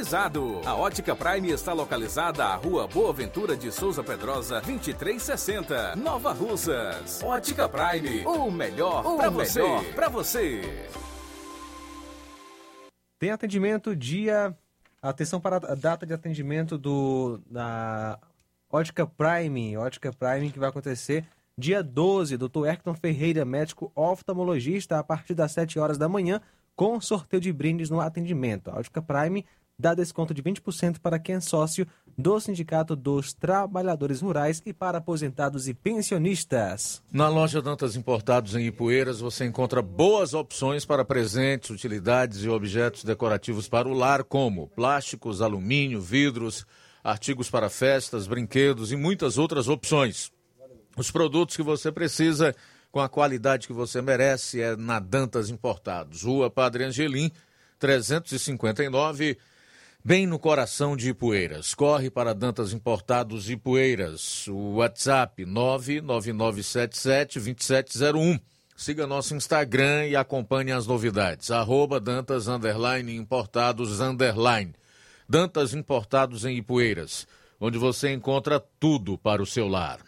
climatizado. A Ótica Prime está localizada à Rua Boa Ventura de Souza Pedrosa, 2360, Nova Russas. Ótica Prime, o melhor para você. Pra você. Tem atendimento dia. Atenção para a data de atendimento do da Ótica Prime. Ótica Prime que vai acontecer dia 12. Dr. Erkton Ferreira, médico oftalmologista, a partir das 7 horas da manhã, com sorteio de brindes no atendimento. A Ótica Prime dá desconto de 20% para quem é sócio do Sindicato dos Trabalhadores Rurais e para aposentados e pensionistas. Na loja Dantas Importados em Ipueiras você encontra boas opções para presentes, utilidades e objetos decorativos para o lar, como plásticos, alumínio, vidros, artigos para festas, brinquedos e muitas outras opções. Os produtos que você precisa com a qualidade que você merece é na Dantas Importados. Rua Padre Angelim, 359 bem no coração de Ipueiras. Corre para Dantas Importados Ipueiras. O WhatsApp 999772701. Siga nosso Instagram e acompanhe as novidades. Arroba Dantas underline Importados underline. Dantas Importados em Ipueiras, onde você encontra tudo para o seu lar.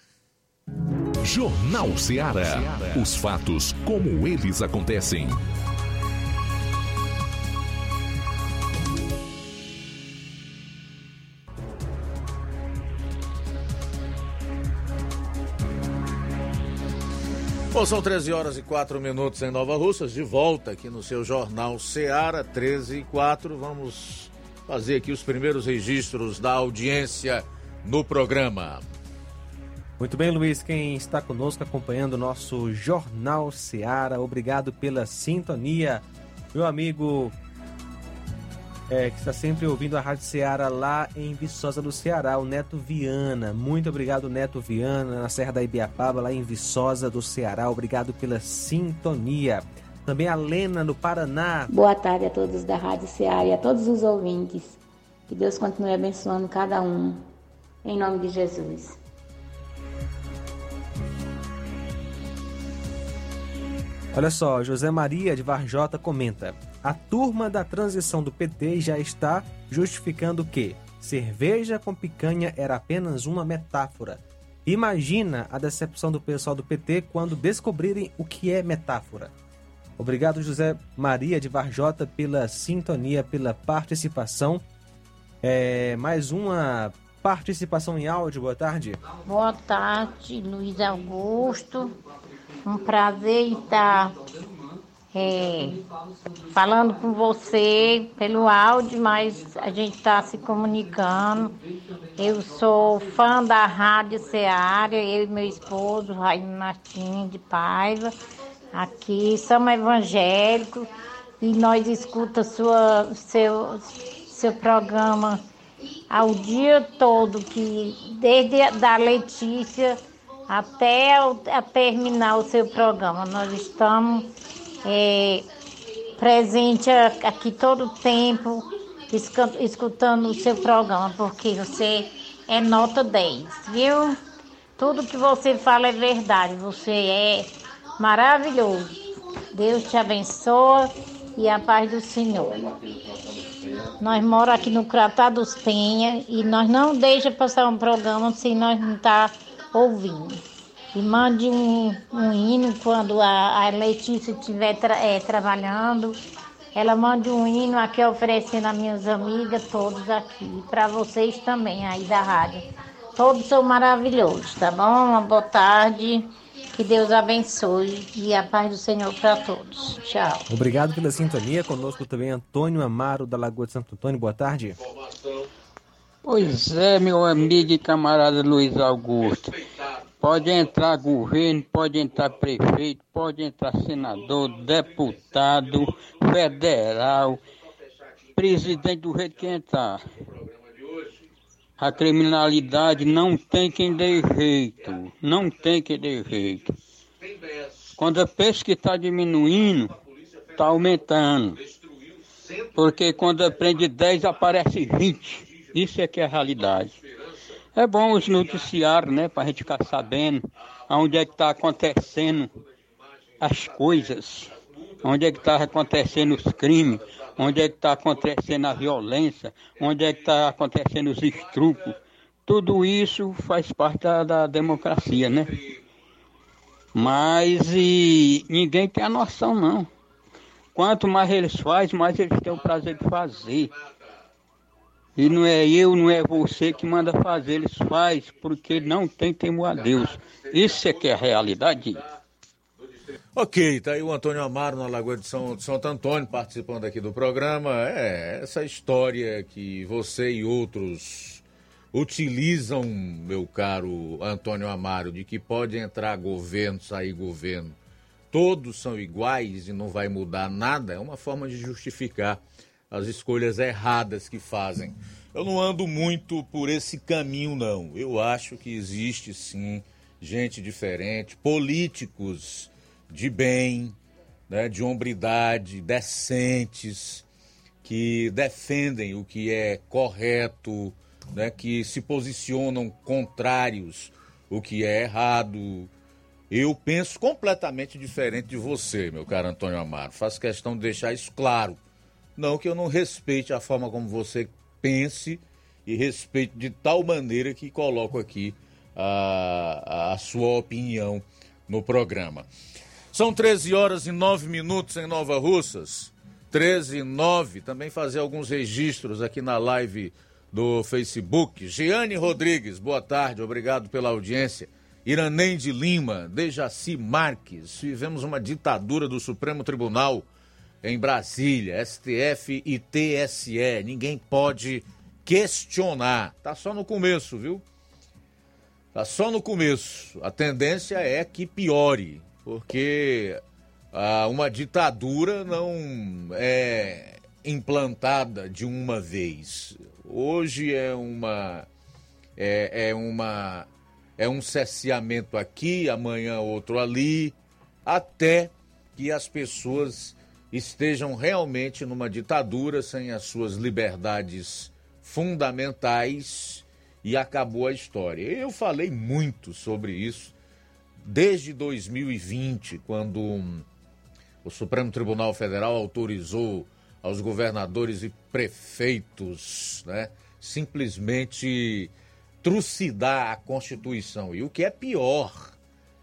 Jornal Ceará. Os fatos como eles acontecem. Bom, são 13 horas e 4 minutos em Nova Russas, de volta aqui no seu Jornal Seara, 13 e 4. Vamos fazer aqui os primeiros registros da audiência no programa. Muito bem, Luiz, quem está conosco acompanhando o nosso Jornal Seara, obrigado pela sintonia. Meu amigo é, que está sempre ouvindo a Rádio Ceará lá em Viçosa do Ceará, o Neto Viana. Muito obrigado, Neto Viana, na Serra da Ibiapaba, lá em Viçosa do Ceará. Obrigado pela sintonia. Também a Lena, no Paraná. Boa tarde a todos da Rádio Ceará e a todos os ouvintes. Que Deus continue abençoando cada um. Em nome de Jesus. Olha só, José Maria de Varjota comenta: a turma da transição do PT já está justificando que cerveja com picanha era apenas uma metáfora. Imagina a decepção do pessoal do PT quando descobrirem o que é metáfora. Obrigado, José Maria de Varjota, pela sintonia, pela participação. É, mais uma participação em áudio. Boa tarde. Boa tarde, Luiz Augusto. Um prazer estar é, falando com você pelo áudio, mas a gente está se comunicando. Eu sou fã da Rádio Seara, eu e meu esposo, Raio Martins de Paiva. Aqui somos evangélicos e nós escutamos sua, seu, seu programa ao dia todo, que desde a da Letícia até o- terminar o seu programa, nós estamos é, presente aqui todo o tempo, escu- escutando o seu programa, porque você é nota 10, viu? Tudo que você fala é verdade, você é maravilhoso. Deus te abençoe e a paz do Senhor. Nós moramos aqui no Cratá dos Penha e nós não deixa passar um programa se nós não tá ouvindo. E mande um, um hino quando a, a Letícia estiver tra- eh, trabalhando. Ela mande um hino aqui oferecendo a minhas amigas, todos aqui. E para vocês também aí da rádio. Todos são maravilhosos, tá bom? Uma boa tarde. Que Deus abençoe e a paz do Senhor para todos. Tchau. Obrigado pela sintonia. Conosco também Antônio Amaro, da Lagoa de Santo Antônio. Boa tarde. Pois é, meu amigo e camarada Luiz Augusto. Pode entrar governo, pode entrar prefeito, pode entrar senador, deputado, federal, presidente do jeito que entrar. A criminalidade não tem quem dê jeito, não tem quem dê jeito. Quando a pensa que está diminuindo, está aumentando. Porque quando aprende 10, aparece 20. Isso é que é a realidade. É bom os noticiários, né, para a gente ficar sabendo onde é que está acontecendo as coisas, onde é que está acontecendo os crimes, onde é que está acontecendo a violência, onde é que está acontecendo os estrupos. Tudo isso faz parte da, da democracia, né? Mas ninguém tem a noção, não. Quanto mais eles fazem, mais eles têm o prazer de fazer. E não é eu, não é você que manda fazer, eles fazem porque não tem temor a Deus. Isso é que é a realidade. Ok, tá aí o Antônio Amaro na Lagoa de São, de Santo Antônio participando aqui do programa. É essa história que você e outros utilizam, meu caro Antônio Amaro, de que pode entrar governo, sair governo. Todos são iguais e não vai mudar nada, é uma forma de justificar as escolhas erradas que fazem. Eu não ando muito por esse caminho, não. Eu acho que existe sim gente diferente, políticos de bem, né, de hombridade, decentes, que defendem o que é correto, né, que se posicionam contrários o que é errado. Eu penso completamente diferente de você, meu caro Antônio Amaro. Faço questão de deixar isso claro. Não que eu não respeite a forma como você pense e respeite de tal maneira que coloco aqui a, a sua opinião no programa. São 13 horas e 9 minutos em Nova Russas. 13 e 9. Também fazer alguns registros aqui na live do Facebook. Giane Rodrigues, boa tarde, obrigado pela audiência. Iraném de Lima, Dejaci Marques. Vivemos uma ditadura do Supremo Tribunal em Brasília, STF e TSE. Ninguém pode questionar. Tá só no começo, viu? Tá só no começo. A tendência é que piore, porque ah, uma ditadura não é implantada de uma vez. Hoje é uma é, é uma é um cerceamento aqui, amanhã outro ali, até que as pessoas estejam realmente numa ditadura sem as suas liberdades fundamentais e acabou a história. Eu falei muito sobre isso desde 2020, quando o Supremo Tribunal Federal autorizou aos governadores e prefeitos, né, simplesmente trucidar a Constituição. E o que é pior,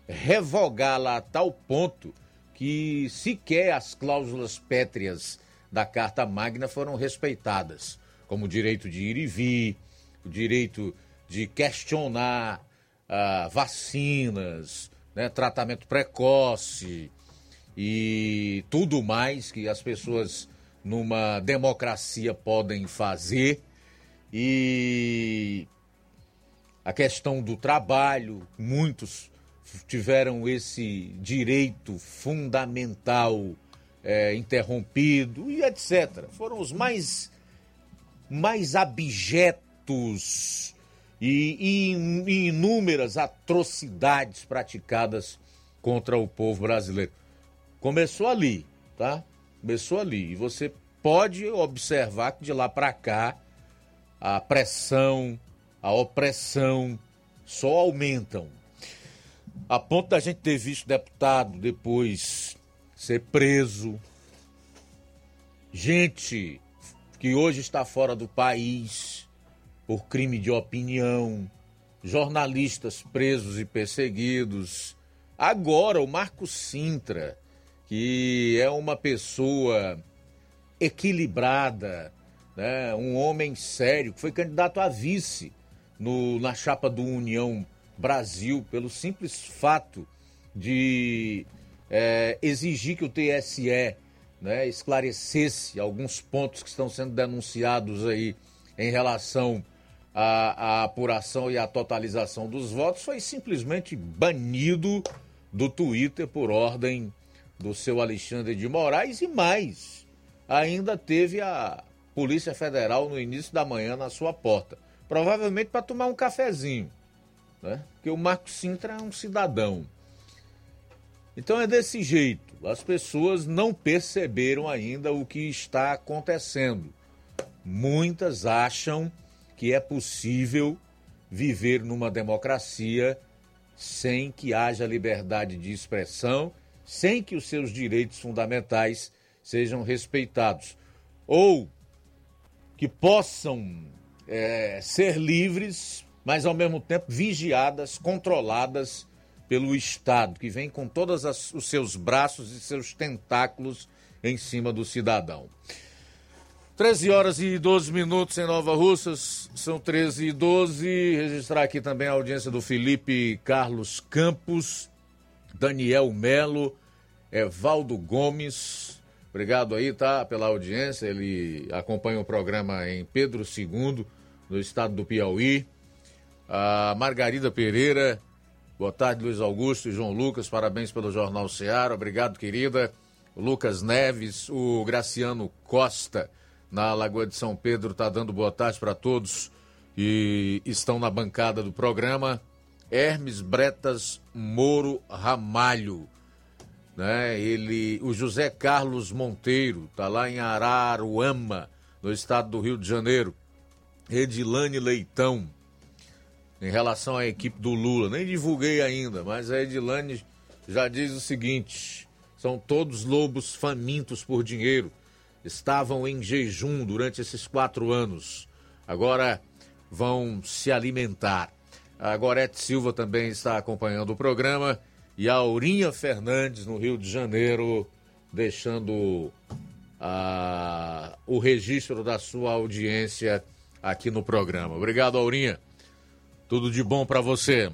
revogá-la a tal ponto que sequer as cláusulas pétreas da Carta Magna foram respeitadas, como o direito de ir e vir, o direito de questionar ah, vacinas, né, tratamento precoce e tudo mais que as pessoas numa democracia podem fazer. E a questão do trabalho, muitos tiveram esse direito fundamental é, interrompido e etc. Foram os mais, mais abjetos e, e inúmeras atrocidades praticadas contra o povo brasileiro. Começou ali, tá? Começou ali. E você pode observar que de lá para cá a pressão, a opressão só aumentam. A ponto da gente ter visto deputado depois ser preso, gente que hoje está fora do país por crime de opinião, jornalistas presos e perseguidos. Agora, o Marco Sintra, que é uma pessoa equilibrada, né? um homem sério, que foi candidato a vice no, na chapa do União Brasil, pelo simples fato de é, exigir que o TSE né, esclarecesse alguns pontos que estão sendo denunciados aí em relação à, à apuração e à totalização dos votos, foi simplesmente banido do Twitter por ordem do seu Alexandre de Moraes e mais. Ainda teve a Polícia Federal no início da manhã na sua porta. Provavelmente para tomar um cafezinho. Né? Porque o Marco Sintra é um cidadão. Então é desse jeito. As pessoas não perceberam ainda o que está acontecendo. Muitas acham que é possível viver numa democracia sem que haja liberdade de expressão, sem que os seus direitos fundamentais sejam respeitados. Ou que possam é, ser livres, mas ao mesmo tempo vigiadas, controladas pelo Estado, que vem com todos os seus braços e seus tentáculos em cima do cidadão. 13 horas e 12 minutos em Nova Russas, são 13 e 12. Registrar aqui também a audiência do Felipe Carlos Campos, Daniel Melo, Evaldo Gomes. Obrigado aí, tá, pela audiência. Ele acompanha o programa em Pedro II, no estado do Piauí. A Margarida Pereira, Boa tarde, Luiz Augusto e João Lucas. Parabéns pelo Jornal Ceará. Obrigado, querida. Lucas Neves, o Graciano Costa, na Lagoa de São Pedro, está dando boa tarde para todos que estão na bancada do programa. Hermes Bretas Moro Ramalho. Né? Ele, o José Carlos Monteiro, está lá em Araruama, no estado do Rio de Janeiro. Edilane Leitão, em relação à equipe do Lula. Nem divulguei ainda, mas a Edilane já diz o seguinte: são todos lobos famintos por dinheiro. Estavam em jejum durante esses quatro anos. Agora vão se alimentar. A Gorete Silva também está acompanhando o programa. E a Aurinha Fernandes, no Rio de Janeiro, deixando a, o registro da sua audiência aqui no programa. Obrigado, Aurinha. Tudo de bom para você.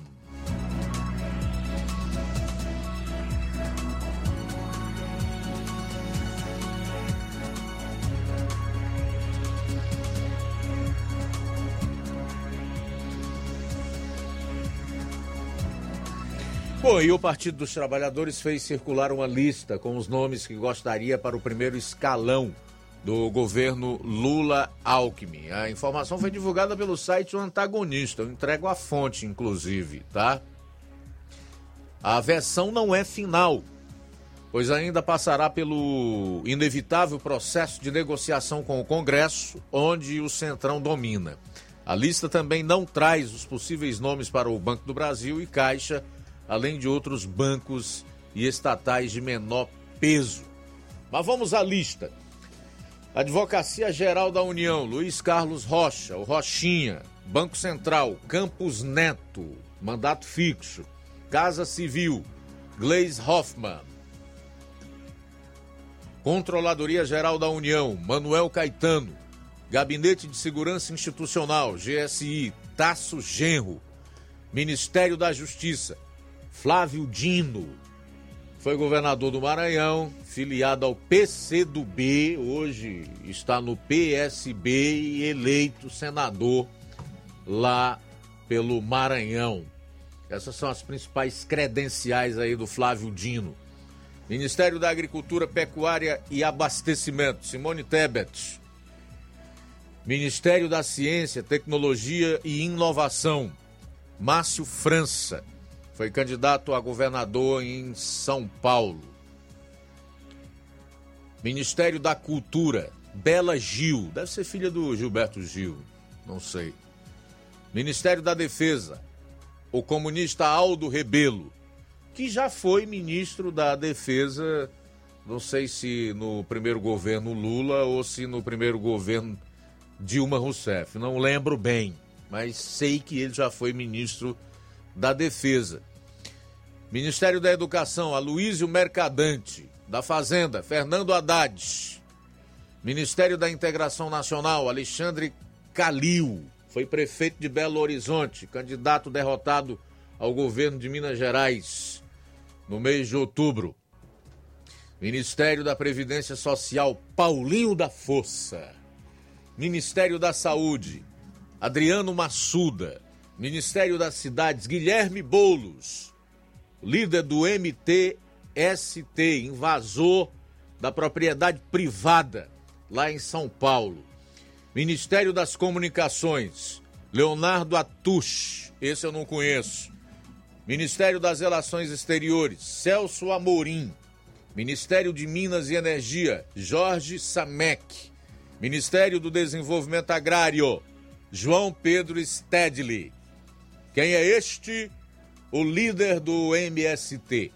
Bom, e o Partido dos Trabalhadores fez circular uma lista com os nomes que gostaria para o primeiro escalão do governo Lula-Alckmin. A informação foi divulgada pelo site O Antagonista. Eu entrego a fonte, inclusive, tá? A versão não é final, pois ainda passará pelo inevitável processo de negociação com o Congresso, onde o Centrão domina. A lista também não traz os possíveis nomes para o Banco do Brasil e Caixa, além de outros bancos e estatais de menor peso. Mas vamos à lista. Advocacia Geral da União, Luiz Carlos Rocha, o Rochinha. Banco Central, Campos Neto, mandato fixo. Casa Civil, Gleis Hoffmann. Controladoria Geral da União, Manuel Caetano. Gabinete de Segurança Institucional, GSI, Tasso Genro. Ministério da Justiça, Flávio Dino. Foi governador do Maranhão, filiado ao PCdoB, hoje está no PSB e eleito senador lá pelo Maranhão. Essas são as principais credenciais aí do Flávio Dino. Ministério da Agricultura, Pecuária e Abastecimento, Simone Tebet. Ministério da Ciência, Tecnologia e Inovação, Márcio França, foi candidato a governador em São Paulo. Ministério da Cultura, Bela Gil, deve ser filha do Gilberto Gil, não sei. Ministério da Defesa, o comunista Aldo Rebelo, que já foi ministro da Defesa, não sei se no primeiro governo Lula ou se no primeiro governo Dilma Rousseff, não lembro bem, mas sei que ele já foi ministro da Defesa. Ministério da Educação, Aloysio Mercadante. Da Fazenda, Fernando Haddad. Ministério da Integração Nacional, Alexandre Calil. Foi prefeito de Belo Horizonte, candidato derrotado ao governo de Minas Gerais no mês de outubro. Ministério da Previdência Social, Paulinho da Força. Ministério da Saúde, Adriano Massuda. Ministério das Cidades, Guilherme Boulos. Líder do MTST, invasor da propriedade privada lá em São Paulo. Ministério das Comunicações, Leonardo Atush, esse eu não conheço. Ministério das Relações Exteriores, Celso Amorim. Ministério de Minas e Energia, Jorge Samek. Ministério do Desenvolvimento Agrário, João Pedro Stedley. Quem é este? O líder do MST,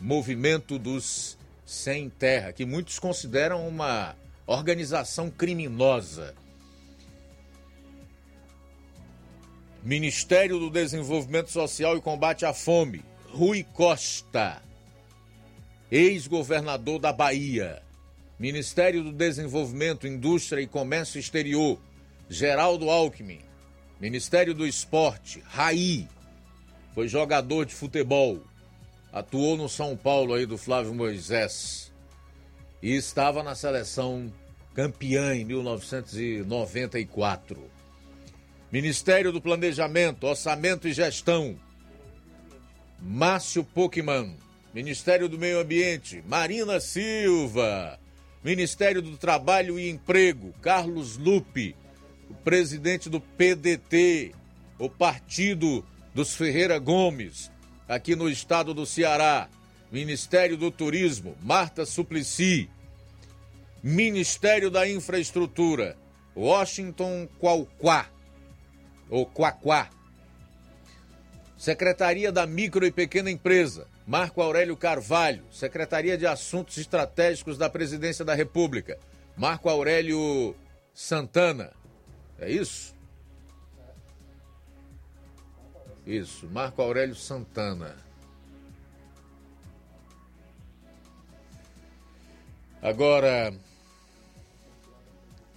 Movimento dos Sem Terra, que muitos consideram uma organização criminosa. Ministério do Desenvolvimento Social e Combate à Fome, Rui Costa, ex-governador da Bahia. Ministério do Desenvolvimento, Indústria e Comércio Exterior, Geraldo Alckmin. Ministério do Esporte, Raí, foi jogador de futebol, atuou no São Paulo aí do Flávio Moisés e estava na seleção campeã em 1994. Ministério do Planejamento, Orçamento e Gestão, Márcio Pokémon. Ministério do Meio Ambiente, Marina Silva. Ministério do Trabalho e Emprego, Carlos Lupe. Presidente do PDT, o Partido dos Ferreira Gomes, aqui no estado do Ceará. Ministério do Turismo, Marta Suplicy. Ministério da Infraestrutura, Washington Qualquá ou Quaquá. Secretaria da Micro e Pequena Empresa, Marco Aurélio Carvalho. Secretaria de Assuntos Estratégicos da Presidência da República, Marco Aurélio Santana. É isso? Isso, Marco Aurélio Santana. Agora,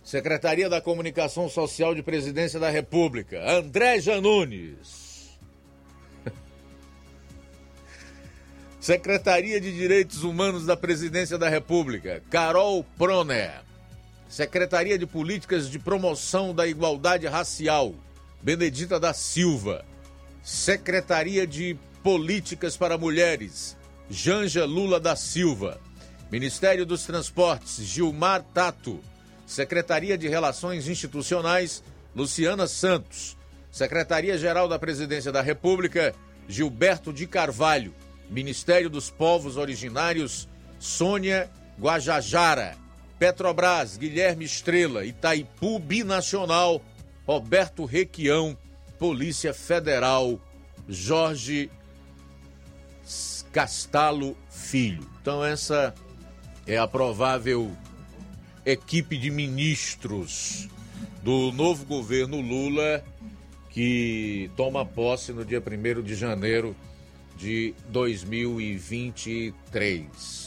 Secretaria da Comunicação Social de Presidência da República, André Janunes. (laughs) Secretaria de Direitos Humanos da Presidência da República, Carol Proner. Secretaria de Políticas de Promoção da Igualdade Racial, Benedita da Silva. Secretaria de Políticas para Mulheres, Janja Lula da Silva. Ministério dos Transportes, Gilmar Tato. Secretaria de Relações Institucionais, Luciana Santos. Secretaria-Geral da Presidência da República, Gilberto de Carvalho. Ministério dos Povos Originários, Sônia Guajajara. Petrobras, Guilherme Estrela. Itaipu Binacional, Roberto Requião. Polícia Federal, Jorge Castalo Filho. Então, essa é a provável equipe de ministros do novo governo Lula, que toma posse no dia 1 de janeiro de 2023.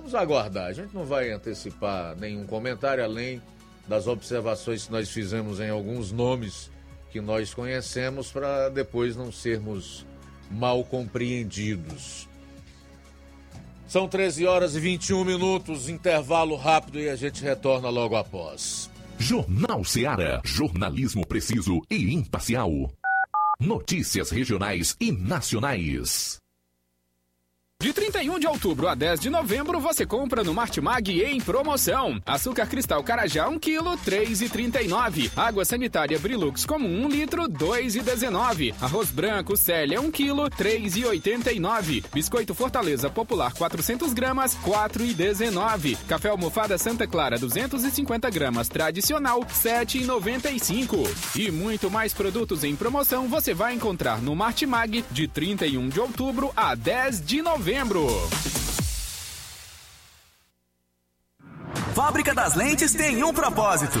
Vamos aguardar, a gente não vai antecipar nenhum comentário além das observações que nós fizemos em alguns nomes que nós conhecemos para depois não sermos mal compreendidos. São 13 horas e 21 minutos, intervalo rápido e a gente retorna logo após. Jornal Seara. Jornalismo preciso e imparcial. Notícias regionais e nacionais. De 31 de outubro a 10 de novembro, você compra no Martimag em promoção. Açúcar cristal Carajá 1 kg, 3,39. Água sanitária Brilux comum 1 litro, 2,19. Arroz branco Célia 1 kg, 3,89. Biscoito Fortaleza Popular 400 gramas, 4,19. Café almofada Santa Clara 250 gramas tradicional, 7,95. E muito mais produtos em promoção você vai encontrar no Martimag de 31 de outubro a 10 de novembro. Fábrica das Lentes tem um propósito.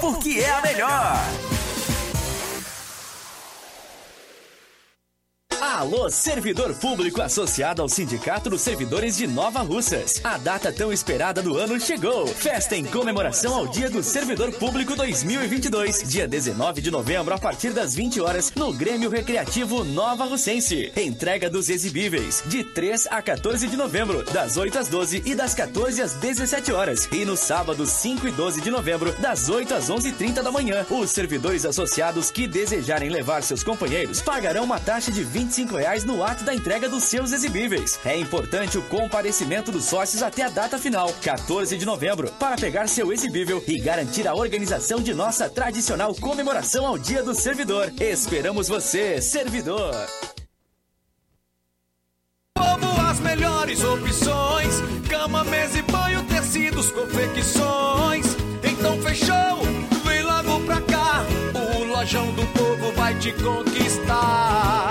porque é a melhor. Alô, servidor público associado ao Sindicato dos Servidores de Nova Russas. A data tão esperada do ano chegou. Festa em comemoração ao Dia do Servidor Público 2022, dia 19 de novembro, a partir das 20 horas, no Grêmio Recreativo Nova Russense. Entrega dos exibíveis, de 3 a 14 de novembro, das 8 às 12 e das 14 às 17 horas. E no sábado, 5 e 12 de novembro, das 8 às 11h30 da manhã. Os servidores associados que desejarem levar seus companheiros pagarão uma taxa de 25 reais no ato da entrega dos seus exibíveis. É importante o comparecimento dos sócios até a data final, 14 de novembro, para pegar seu exibível e garantir a organização de nossa tradicional comemoração ao Dia do Servidor. Esperamos você, servidor! Como as melhores opções: cama, mesa e banho, tecidos, confecções. Então fechou, vem logo pra cá. O Lojão do Povo vai te conquistar.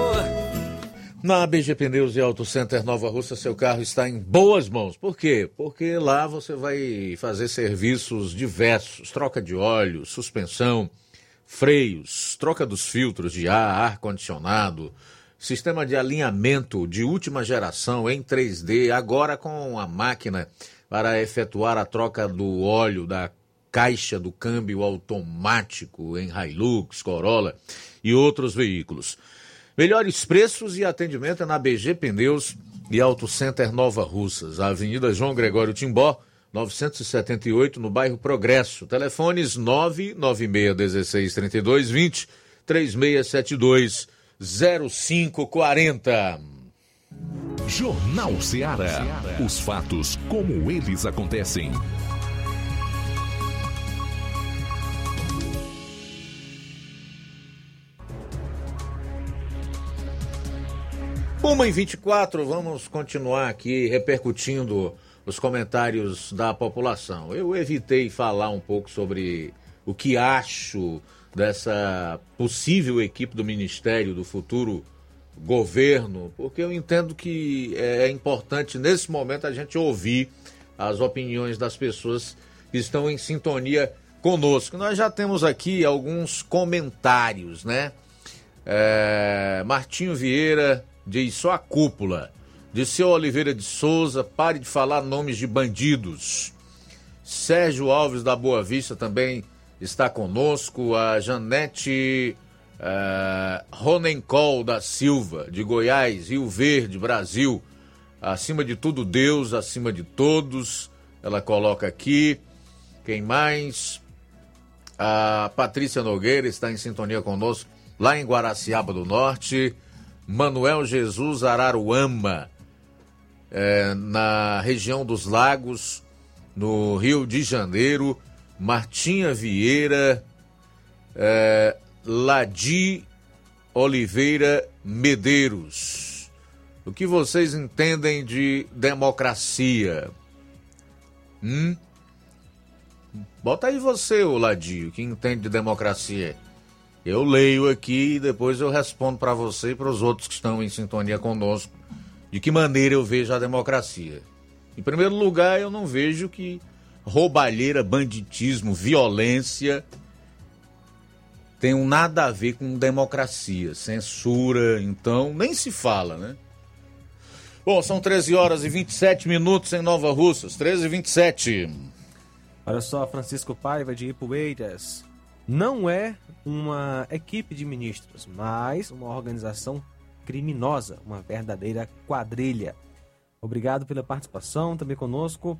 Na BG Pneus e Auto Center Nova Russa, seu carro está em boas mãos. Por quê? Porque lá você vai fazer serviços diversos: troca de óleo, suspensão, freios, troca dos filtros de ar, ar-condicionado, sistema de alinhamento de última geração em 3D, agora com a máquina para efetuar a troca do óleo da caixa do câmbio automático em Hilux, Corolla e outros veículos. Melhores preços e atendimento é na BG Pneus e Auto Center Nova Russas, Avenida João Gregório Timbó, 978, no bairro Progresso. Telefones 996163220, 3672 0540. Jornal Ceará. Os fatos como eles acontecem. Uma em 24, vamos continuar aqui repercutindo os comentários da população. Eu evitei falar um pouco sobre o que acho dessa possível equipe do Ministério do futuro governo, porque eu entendo que é importante nesse momento a gente ouvir as opiniões das pessoas que estão em sintonia conosco. Nós já temos aqui alguns comentários, né? É, Martinho Vieira diz só a cúpula. Disseu Oliveira de Souza, pare de falar nomes de bandidos. Sérgio Alves da Boa Vista também está conosco. A Janete uh, Ronencol da Silva, de Goiás, Rio Verde, Brasil. Acima de tudo, Deus, acima de todos. Ela coloca aqui. Quem mais? A Patrícia Nogueira está em sintonia conosco lá em Guaraciaba do Norte. Manuel Jesus Araruama, é, na região dos Lagos, no Rio de Janeiro. Martinha Vieira, é, Ladi Oliveira Medeiros. O que vocês entendem de democracia? Hum? Bota aí você, o que entende de democracia. Eu leio aqui e depois eu respondo para você e para os outros que estão em sintonia conosco de que maneira eu vejo a democracia. Em primeiro lugar, eu não vejo que roubalheira, banditismo, violência tenham nada a ver com democracia, censura, então nem se fala, né? Bom, são 13 horas e 27 minutos em Nova Russas, 13 e 27. Olha só, Francisco Paiva de Ipueiras. Não é uma equipe de ministros, mas uma organização criminosa, uma verdadeira quadrilha. Obrigado pela participação, também conosco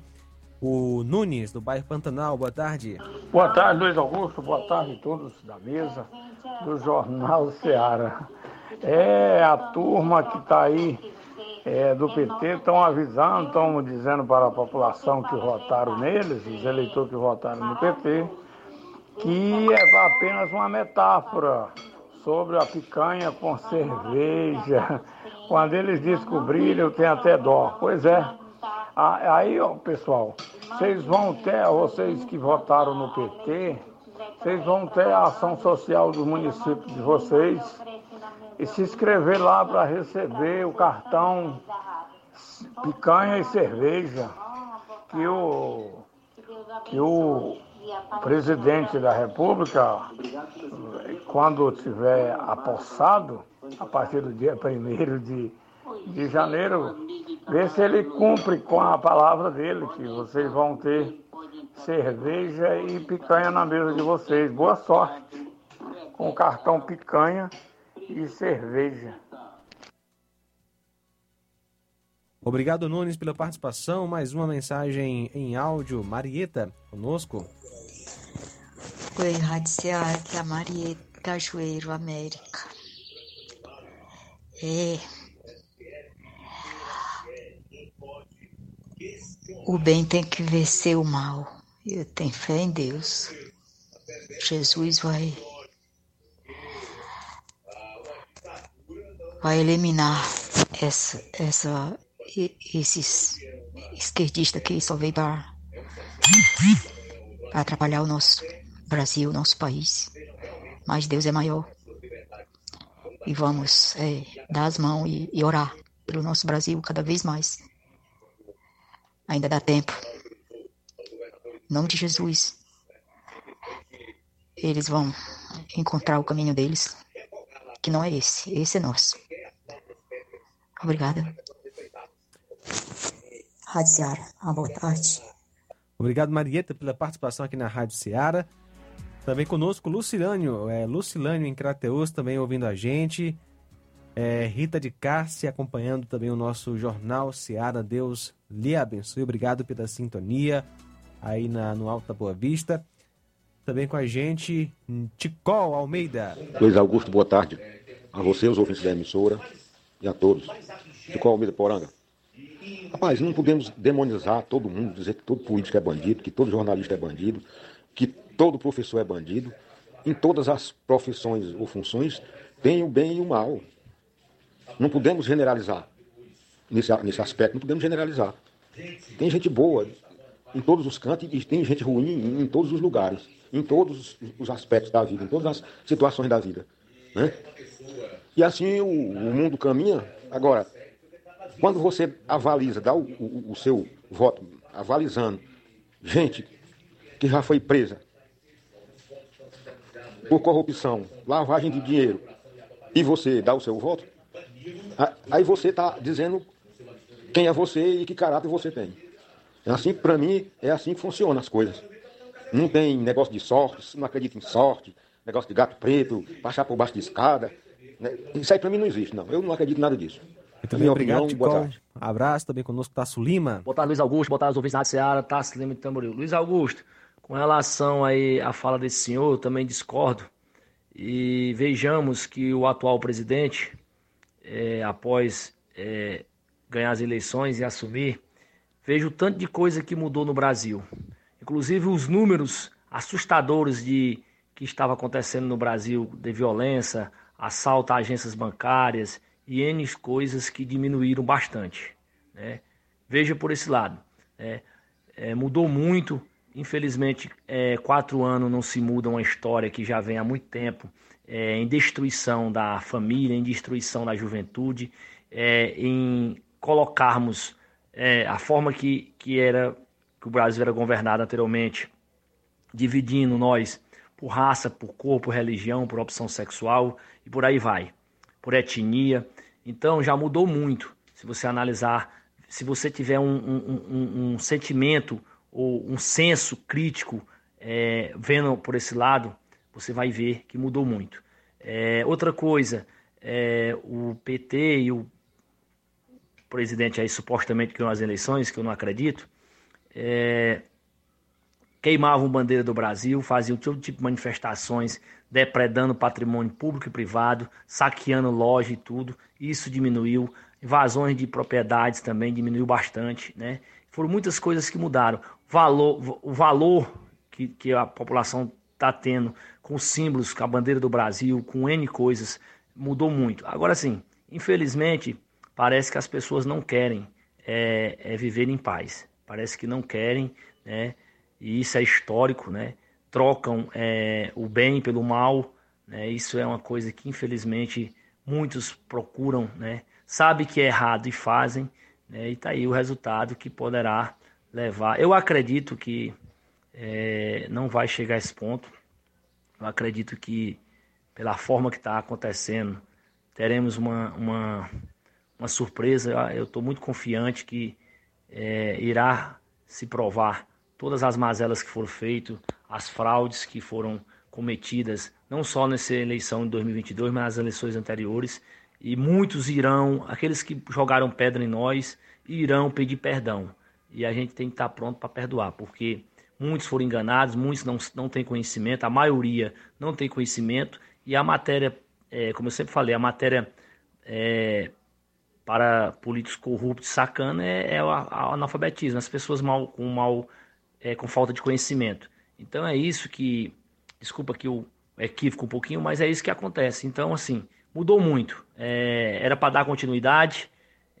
o Nunes, do bairro Pantanal. Boa tarde. Boa tarde, Luiz Augusto. Boa tarde a todos da mesa do Jornal Ceará. É a turma que está aí é, do PT estão avisando, estão dizendo para a população que votaram neles, os eleitores que votaram no PT, que é apenas uma metáfora sobre a picanha com cerveja. Quando eles descobrirem, eu tenho até dó. Pois é. Aí, ó, pessoal, vocês vão ter, vocês que votaram no PT, vocês vão ter a ação social do município de vocês e se inscrever lá para receber o cartão picanha e cerveja que o, que o presidente da República, quando tiver apossado, a partir do dia 1 de, de janeiro, ver se ele cumpre com a palavra dele, que vocês vão ter cerveja e picanha na mesa de vocês. Boa sorte com cartão picanha e cerveja. Obrigado, Nunes, pela participação. Mais uma mensagem em áudio. Marieta, conosco. Oi, Rádio Ceará, que é a Marieta Cajueiro, América. É. O bem tem que vencer o mal. Eu tenho fé em Deus. Jesus vai vai eliminar essa, essa, esses esquerdistas que só veio para atrapalhar o nosso Brasil, o nosso país. Mas Deus é maior. E vamos é, dar as mãos e, e orar pelo nosso Brasil cada vez mais. Ainda dá tempo. Em nome de Jesus. Eles vão encontrar o caminho deles, que não é esse, esse é nosso. Obrigada. Rádio Seara, uma boa tarde. Obrigado, Marieta, pela participação aqui na Rádio Seara. Também conosco, Lucilânio, é, Lucilânio em Crateus, também ouvindo a gente. É, Rita de Cássia acompanhando também o nosso Jornal Seara. Deus lhe abençoe. Obrigado pela sintonia aí na, no Alta Boa Vista. Também com a gente, Ticol Almeida. Luiz Augusto, boa tarde. A você, os ouvintes da emissora e a todos. Ticol Almeida Poranga. Rapaz, não podemos demonizar todo mundo, dizer que todo político é bandido, que todo jornalista é bandido, que todo professor é bandido. Em todas as profissões ou funções tem o bem e o mal. Não podemos generalizar nesse, nesse aspecto, não podemos generalizar. Tem gente boa em todos os cantos e tem gente ruim em, todos os lugares, em todos os aspectos da vida, em todas as situações da vida. Né? E assim o, o mundo caminha. Agora, quando você avaliza, dá o, o, o seu voto avalizando gente que já foi presa por corrupção, lavagem de dinheiro, e você dá o seu voto, aí você está dizendo quem é você e que caráter você tem. É assim, para mim, é assim que funcionam as coisas. Não tem negócio de sorte, não acredito em sorte, negócio de gato preto, passar por baixo de escada. Né? Isso aí para mim não existe, não. Eu não acredito em nada disso. Muito bem, obrigado, opinião, boa tarde. Abraço também conosco, Tasso Lima. Boa tarde, Luiz Augusto. Boa tarde, os ouvintes da Seara, Tasso Lima de Tamboril. Luiz Augusto, com relação aí à fala desse senhor, eu também discordo. E vejamos que o atual presidente, é, após é, ganhar as eleições e assumir, vejo o tanto de coisa que mudou no Brasil. Inclusive os números assustadores de que estava acontecendo no Brasil de violência, assalto a agências bancárias e N coisas que diminuíram bastante. Né? Veja por esse lado. Né? É, mudou muito Infelizmente, é, quatro anos não se muda uma história que já vem há muito tempo é, em destruição da família, em destruição da juventude, é, em colocarmos é, a forma que, que era que o Brasil era governado anteriormente, dividindo nós por raça, por cor, por religião, por opção sexual e por aí vai, por etnia. Então já mudou muito. Se você analisar, se você tiver um, um, um, um sentimento ou um senso crítico é, vendo por esse lado, você vai ver que mudou muito. É, outra coisa, é, o PT e o presidente aí supostamente ganhou as eleições, que eu não acredito, é, queimavam bandeira do Brasil, faziam todo tipo de manifestações, depredando patrimônio público e privado, saqueando loja e tudo. Isso diminuiu. Invasões de propriedades também diminuiu bastante, né? Foram muitas coisas que mudaram. Valor, o valor que, que a população está tendo com os símbolos, com a bandeira do Brasil, com N coisas, mudou muito. Agora sim, infelizmente, parece que as pessoas não querem é, é viver em paz. Parece que não querem, né? e isso é histórico, né? Trocam é, o bem pelo mal, né? Isso é uma coisa que infelizmente muitos procuram, né? Sabe que é errado e fazem, né? E tá aí o resultado que poderá levar. Eu acredito que é, não vai chegar a esse ponto. Eu acredito que pela forma que está acontecendo teremos uma, uma, uma surpresa. Eu estou muito confiante que é, irá se provar todas as mazelas que foram feitas, as fraudes que foram cometidas, não só nessa eleição de 2022, mas nas eleições anteriores. E muitos irão, aqueles que jogaram pedra em nós, irão pedir perdão. E a gente tem que estar pronto para perdoar, porque muitos foram enganados, muitos não, não têm conhecimento, a maioria não tem conhecimento, e a matéria, é, como eu sempre falei, a matéria é, para políticos corruptos, sacana, é, é o analfabetismo, as pessoas mal, com mal é, com falta de conhecimento. Então é isso que, desculpa que o equívoco um pouquinho, mas é isso que acontece. Então, assim, mudou muito. É, era para dar continuidade,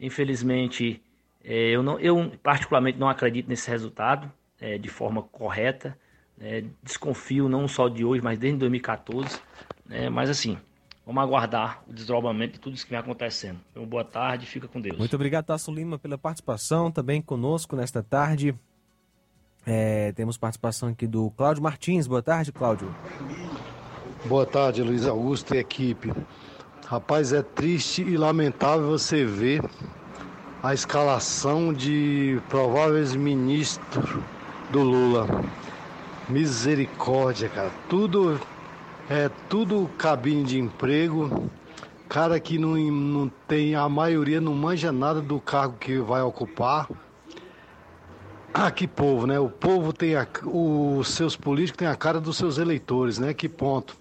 infelizmente, é, eu, não, eu particularmente não acredito nesse resultado é, de forma correta. Né? desconfio não só de hoje, mas desde 2014. Né? mas assim, vamos aguardar o desdobramento de tudo isso que vem acontecendo. Então, boa tarde, fica com Deus. Muito obrigado, Tasso Lima, pela participação também conosco nesta tarde. É, temos participação aqui do Cláudio Martins. Boa tarde, Cláudio. Boa tarde, Luiz Augusto e equipe. Rapaz, é triste e lamentável você ver a escalação de prováveis ministros do Lula. Misericórdia, cara. Tudo é tudo cabine de emprego. Cara que não, não tem, a maioria não manja nada do cargo que vai ocupar ah, que povo, né? O povo tem a, os seus políticos têm a cara dos seus eleitores, né? Que ponto.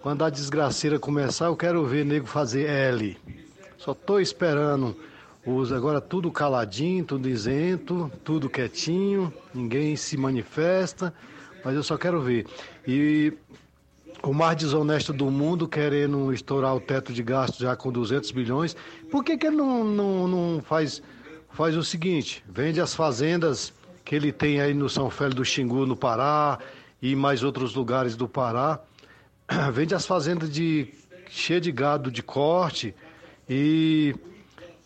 Quando a desgraceira começar, eu quero ver nego fazer L. Só tô esperando os agora tudo caladinho, tudo isento, tudo quietinho, ninguém se manifesta, mas eu só quero ver. E o mais desonesto do mundo querendo estourar o teto de gastos já com 200 bilhões, por que, que ele não, não, não faz faz o seguinte: vende as fazendas que ele tem aí no São Félix do Xingu, no Pará, e mais outros lugares do Pará. (clears throat) Vende as fazendas de cheia de gado de corte e,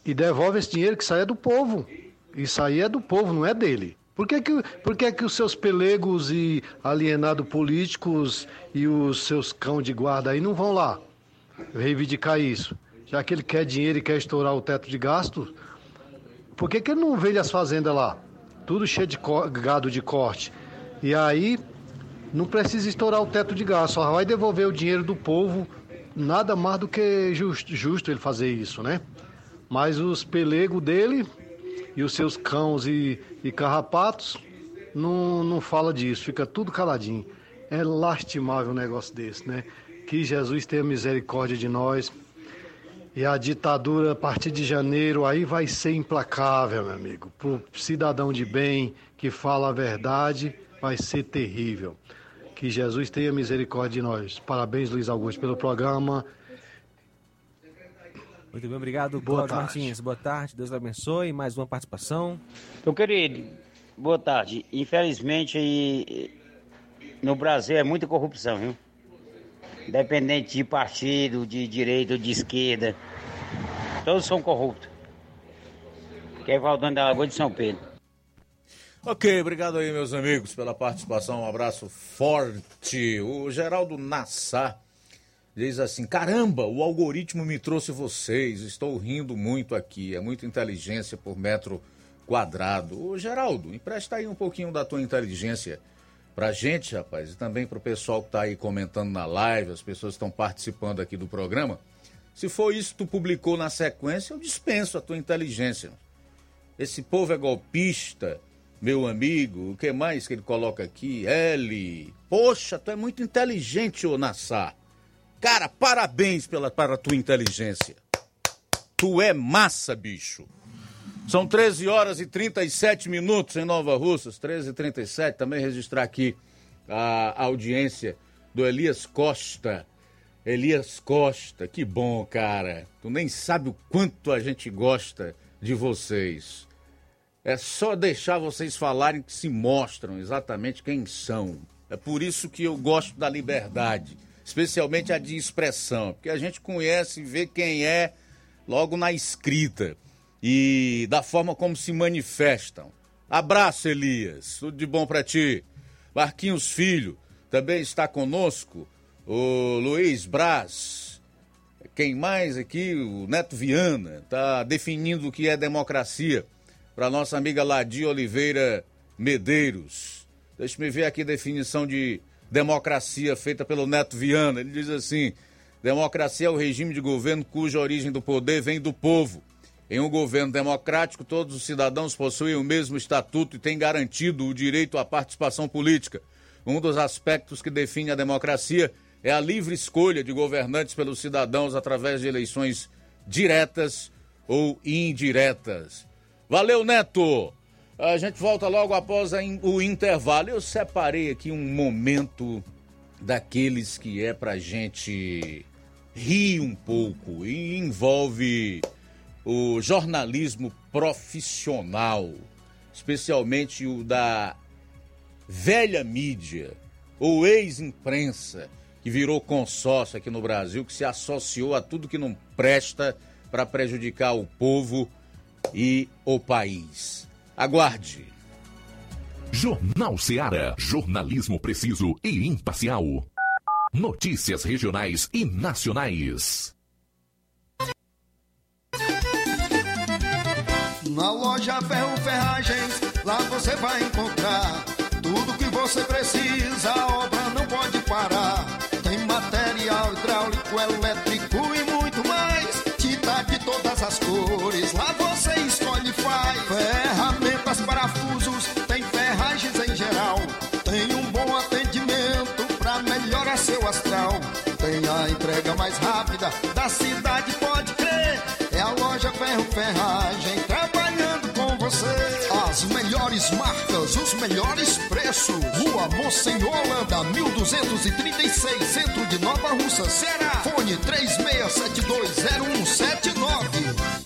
e devolve esse dinheiro que sai é do povo. Isso aí é do povo, não é dele. Por que, que, por que, que os seus pelegos e alienados políticos e os seus cão de guarda aí não vão lá reivindicar isso? Já que ele quer dinheiro e quer estourar o teto de gastos, por que, que ele não vende as fazendas lá? Tudo cheio de gado de corte. E aí não precisa estourar o teto de gás, só vai devolver o dinheiro do povo. Nada mais do que justo, justo ele fazer isso, né? Mas os pelegos dele e os seus cãos e, e carrapatos não, não fala disso, fica tudo caladinho. É lastimável um negócio desse, né? Que Jesus tenha misericórdia de nós. E a ditadura, a partir de janeiro, aí vai ser implacável, meu amigo. Para o cidadão de bem que fala a verdade, vai ser terrível. Que Jesus tenha misericórdia de nós. Parabéns, Luiz Augusto, pelo programa. Muito bem, obrigado, Boa Cláudio tarde. Martins. Boa tarde, Deus abençoe. Mais uma participação. Eu queria boa tarde. Infelizmente, no Brasil é muita corrupção, viu? Independente de partido, de direita ou de esquerda. Todos são corruptos. Que é Valdão da Lagoa de São Pedro. Ok, obrigado aí, meus amigos, pela participação. Um abraço forte. O Geraldo Nassar diz assim: caramba, o algoritmo me trouxe vocês. Estou rindo muito aqui. É muita inteligência por metro quadrado. Ô, Geraldo, empresta aí um pouquinho da tua inteligência pra gente, rapaz, e também pro pessoal que tá aí comentando na live, as pessoas que estão participando aqui do programa. Se for isso que tu publicou na sequência, eu dispenso a tua inteligência. Esse povo é golpista, meu amigo. O que mais que ele coloca aqui? L. Poxa, tu é muito inteligente, ô Nassar. Cara, parabéns pela, para tua inteligência. Tu é massa, bicho. São 13 horas e 37 minutos em Nova Russas, 13 e 37 Também registrar aqui a audiência do Elias Costa. Elias Costa, que bom, cara. Tu nem sabe o quanto a gente gosta de vocês. É só deixar vocês falarem que se mostram exatamente quem são. É por isso que eu gosto da liberdade, especialmente a de expressão, porque a gente conhece e vê quem é logo na escrita e da forma como se manifestam. Abraço, Elias. Tudo de bom para ti. Marquinhos Filho também está conosco. O Luiz Braz. Quem mais aqui? O Neto Viana está definindo o que é democracia para nossa amiga Ladia Oliveira Medeiros. Deixa-me ver aqui a definição de democracia feita pelo Neto Viana. Ele diz assim: democracia é o regime de governo cuja origem do poder vem do povo em um governo democrático, todos os cidadãos possuem o mesmo estatuto e têm garantido o direito à participação política. Um dos aspectos que define a democracia é a livre escolha de governantes pelos cidadãos através de eleições diretas ou indiretas. Valeu, Neto! A gente volta logo após o intervalo. Eu separei aqui um momento daqueles que é pra gente rir um pouco e envolve o jornalismo profissional, especialmente o da velha mídia ou ex-imprensa, que virou consórcio aqui no Brasil, que se associou a tudo que não presta para prejudicar o povo e o país. Aguarde. Jornal Seara. Jornalismo preciso e imparcial. Notícias regionais e nacionais. Na loja Ferro Ferragens, lá você vai encontrar tudo que você precisa, a obra não pode parar. Tem material hidráulico, elétrico e muito mais. Tinta de todas as cores, lá você escolhe e faz. Ferramentas, parafusos, tem ferragens em geral. Tem um bom atendimento pra melhorar seu astral. Tem a entrega mais rápida da cidade, melhores marcas, os melhores preços. Rua Monsenhor Holanda, 1236, centro de Nova Russa, Ceará. Fone 36720179.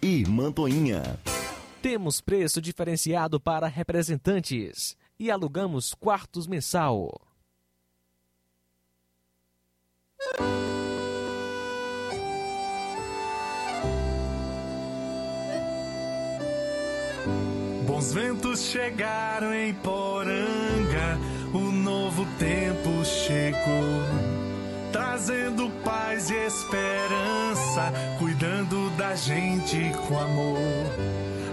e Mantoinha. Temos preço diferenciado para representantes e alugamos quartos mensal. Bons ventos chegaram em Poranga, o novo tempo chegou, trazendo paz e esperança, cuidando da gente com amor.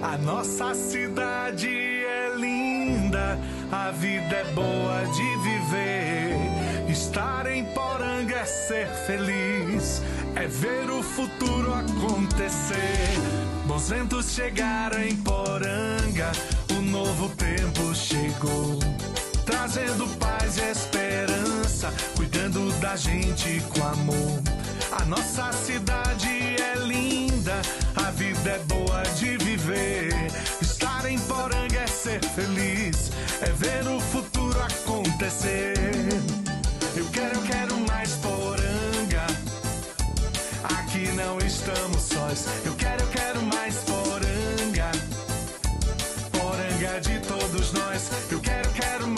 A nossa cidade é linda, a vida é boa de viver. Estar em Poranga é ser feliz, é ver o futuro acontecer. Bons ventos chegaram em Poranga, o novo tempo chegou. Trazendo paz e esperança, cuidando da gente com amor. A nossa cidade é linda, a vida é boa de viver. Estar em Poranga é ser feliz, é ver o futuro acontecer. Eu quero, eu quero mais Poranga. Aqui não estamos sós. Eu quero, eu quero mais Poranga. Poranga de todos nós. Eu quero, quero mais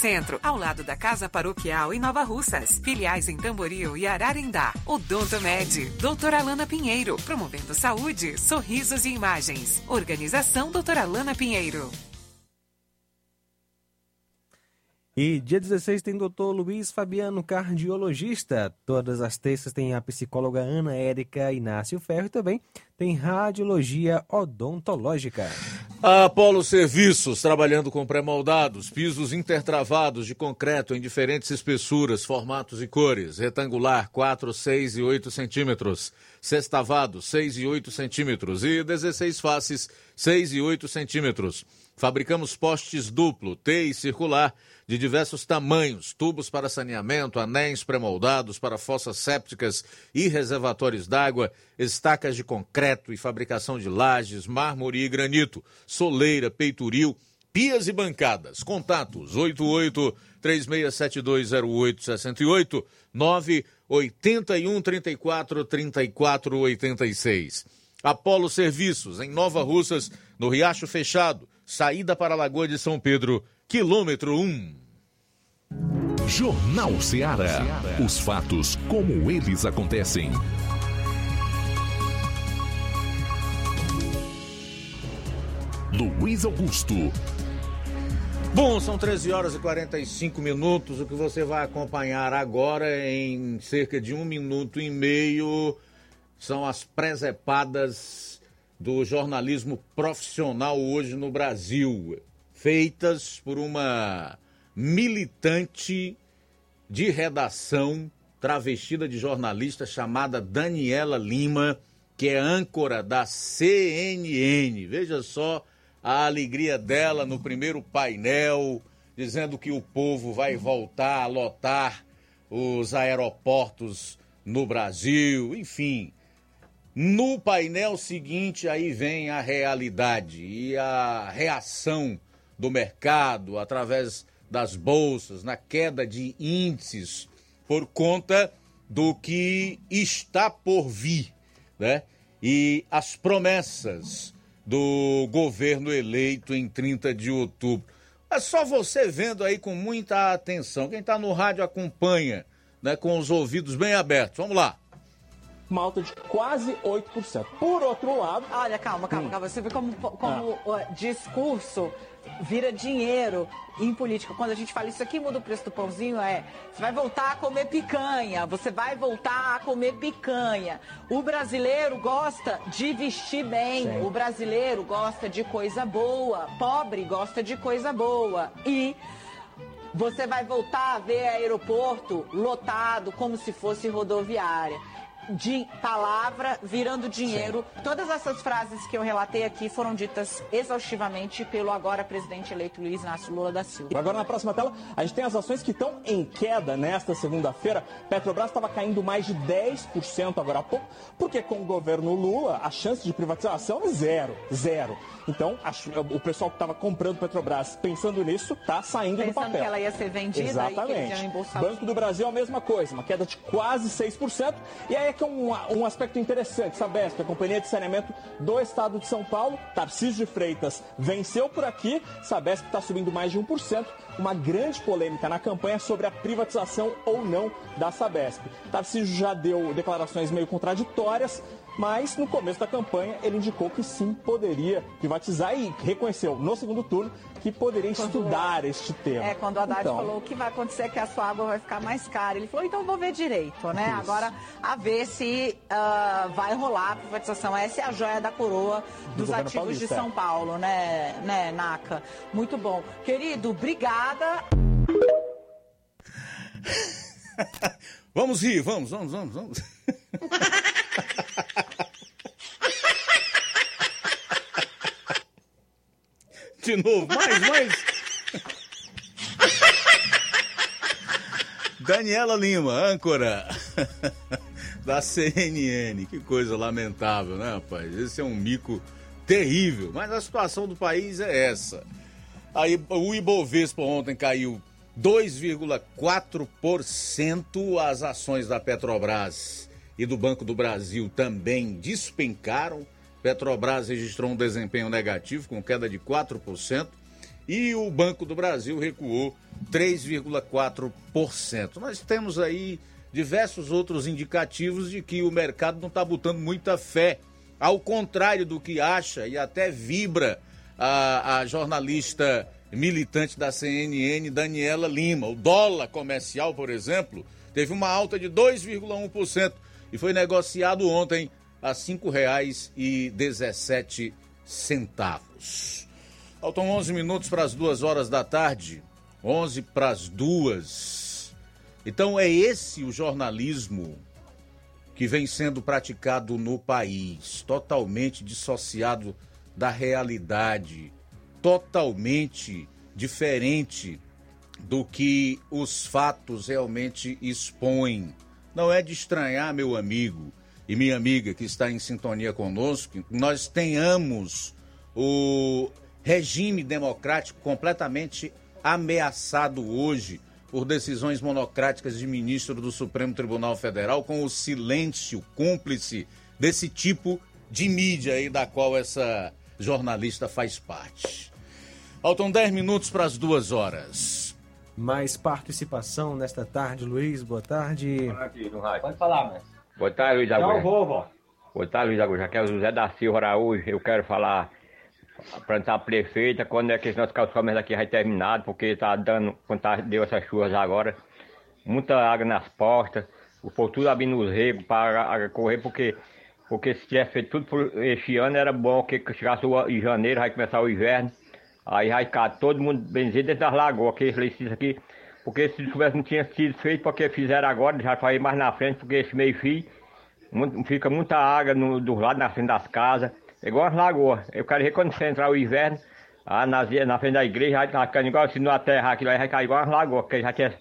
Centro, ao lado da Casa Paroquial em Nova Russas. Filiais em Tamboril e Ararindá. Odonto Med, doutora Alana Pinheiro, promovendo saúde, sorrisos e imagens. Organização doutora Alana Pinheiro. E dia 16 tem doutor Luiz Fabiano, cardiologista. Todas as terças tem a psicóloga Ana Érica Inácio Ferro e também tem radiologia odontológica. A Apolo Serviços, trabalhando com pré-moldados, pisos intertravados de concreto em diferentes espessuras, formatos e cores. Retangular, 4, 6 e 8 centímetros. Sextavado, 6 e 8 centímetros. E 16 faces, 6 e 8 centímetros. Fabricamos postes duplo, T e circular, de diversos tamanhos, tubos para saneamento, anéis pré-moldados para fossas sépticas e reservatórios d'água, estacas de concreto e fabricação de lajes, mármore e granito, soleira, peitoril, pias e bancadas. Contatos 88 36720868 981 34 34 86. Apolo Serviços, em Nova Russas, no Riacho Fechado, saída para a Lagoa de São Pedro, quilômetro 1. Jornal Ceará. Os fatos como eles acontecem. Luiz Augusto. Bom, são 13 horas e 45 minutos. O que você vai acompanhar agora em cerca de um minuto e meio são as presepadas do jornalismo profissional hoje no Brasil, feitas por uma militante de redação travestida de jornalista chamada Daniela Lima, que é âncora da CNN. Veja só a alegria dela no primeiro painel, dizendo que o povo vai voltar a lotar os aeroportos no Brasil, enfim. No painel seguinte, aí vem a realidade e a reação do mercado através das bolsas, na queda de índices por conta do que está por vir, né? E as promessas do governo eleito em 30 de outubro. É só você vendo aí com muita atenção. Quem está no rádio acompanha, né, com os ouvidos bem abertos. Vamos lá uma alta de quase 8%. Por outro lado. Olha, calma, calma, hum. calma. Você vê como, como ah. o discurso vira dinheiro em política. Quando a gente fala isso aqui muda o preço do pãozinho, é você vai voltar a comer picanha, você vai voltar a comer picanha. O brasileiro gosta de vestir bem, Sim. o brasileiro gosta de coisa boa, pobre gosta de coisa boa. E você vai voltar a ver aeroporto lotado como se fosse rodoviária de palavra virando dinheiro. Sim. Todas essas frases que eu relatei aqui foram ditas exaustivamente pelo agora presidente eleito Luiz Inácio Lula da Silva. Agora na próxima tela, a gente tem as ações que estão em queda nesta segunda-feira. Petrobras estava caindo mais de 10% agora há pouco, porque com o governo Lula, a chance de privatização é zero, zero. Então, a, o pessoal que estava comprando Petrobras pensando nisso está saindo pensando do papel. que ela ia ser vendida Exatamente. Banco do Brasil a mesma coisa, uma queda de quase 6%. E aí é que é um, um aspecto interessante. Sabesp, a Companhia de Saneamento do Estado de São Paulo, Tarcísio de Freitas, venceu por aqui. Sabesp está subindo mais de 1%. Uma grande polêmica na campanha sobre a privatização ou não da Sabesp. Tarcísio já deu declarações meio contraditórias, mas no começo da campanha ele indicou que sim poderia privatizar e reconheceu no segundo turno que poderia quando, estudar este tema. É, quando o Haddad então, falou que vai acontecer é que a sua água vai ficar mais cara. Ele falou, então vou ver direito, né? Isso. Agora, a ver se uh, vai rolar a privatização. Essa é a joia da coroa dos Do ativos Paulista, de São é. Paulo, né, né, Naca? Muito bom. Querido, obrigada. (laughs) vamos rir, vamos, vamos, vamos, vamos. (laughs) (laughs) De novo, mais, mais. Daniela Lima, âncora (laughs) da CNN. Que coisa lamentável, né, rapaz? Esse é um mico terrível. Mas a situação do país é essa. Aí o Ibovespa ontem caiu 2,4%. As ações da Petrobras e do Banco do Brasil também despencaram. Petrobras registrou um desempenho negativo, com queda de 4%, e o Banco do Brasil recuou 3,4%. Nós temos aí diversos outros indicativos de que o mercado não está botando muita fé, ao contrário do que acha e até vibra a, a jornalista militante da CNN, Daniela Lima. O dólar comercial, por exemplo, teve uma alta de 2,1% e foi negociado ontem a R$ 5,17. Faltam 11 minutos para as duas horas da tarde. 11 para as duas. Então é esse o jornalismo que vem sendo praticado no país, totalmente dissociado da realidade, totalmente diferente do que os fatos realmente expõem. Não é de estranhar, meu amigo e minha amiga que está em sintonia conosco, nós tenhamos o regime democrático completamente ameaçado hoje por decisões monocráticas de ministro do Supremo Tribunal Federal, com o silêncio cúmplice desse tipo de mídia aí da qual essa jornalista faz parte. Faltam 10 minutos para as duas horas mais participação nesta tarde. Luiz, boa tarde. Pode falar, mas. Boa tarde, Luiz Augusto. Tchau, Boa tarde, Luiz Augusto. Aqui é o José da Silva Araújo. Eu quero falar para a prefeita quando é que esse nosso calçamento aqui vai terminado, porque tá dando, quando tá, deu essas chuvas agora, muita água nas portas, o povo tudo abrindo os regos para correr, porque, porque se tivesse feito tudo por este ano, era bom que chegasse em janeiro, vai começar o inverno. Aí vai ficar todo mundo benzido dentro das lagoas, que esse aqui porque se tivesse não tinha sido feito, porque fizeram agora, já foi mais na frente, porque esse meio fio, muito- fica muita água no, dos lados, na frente das casas, é igual as lagoas. Eu quero ver quando você entrar o inverno, ah, na, na frente da igreja, vai tá ficando igual se não aterrar aquilo aí, vai cair igual as lagoas, porque já tinha.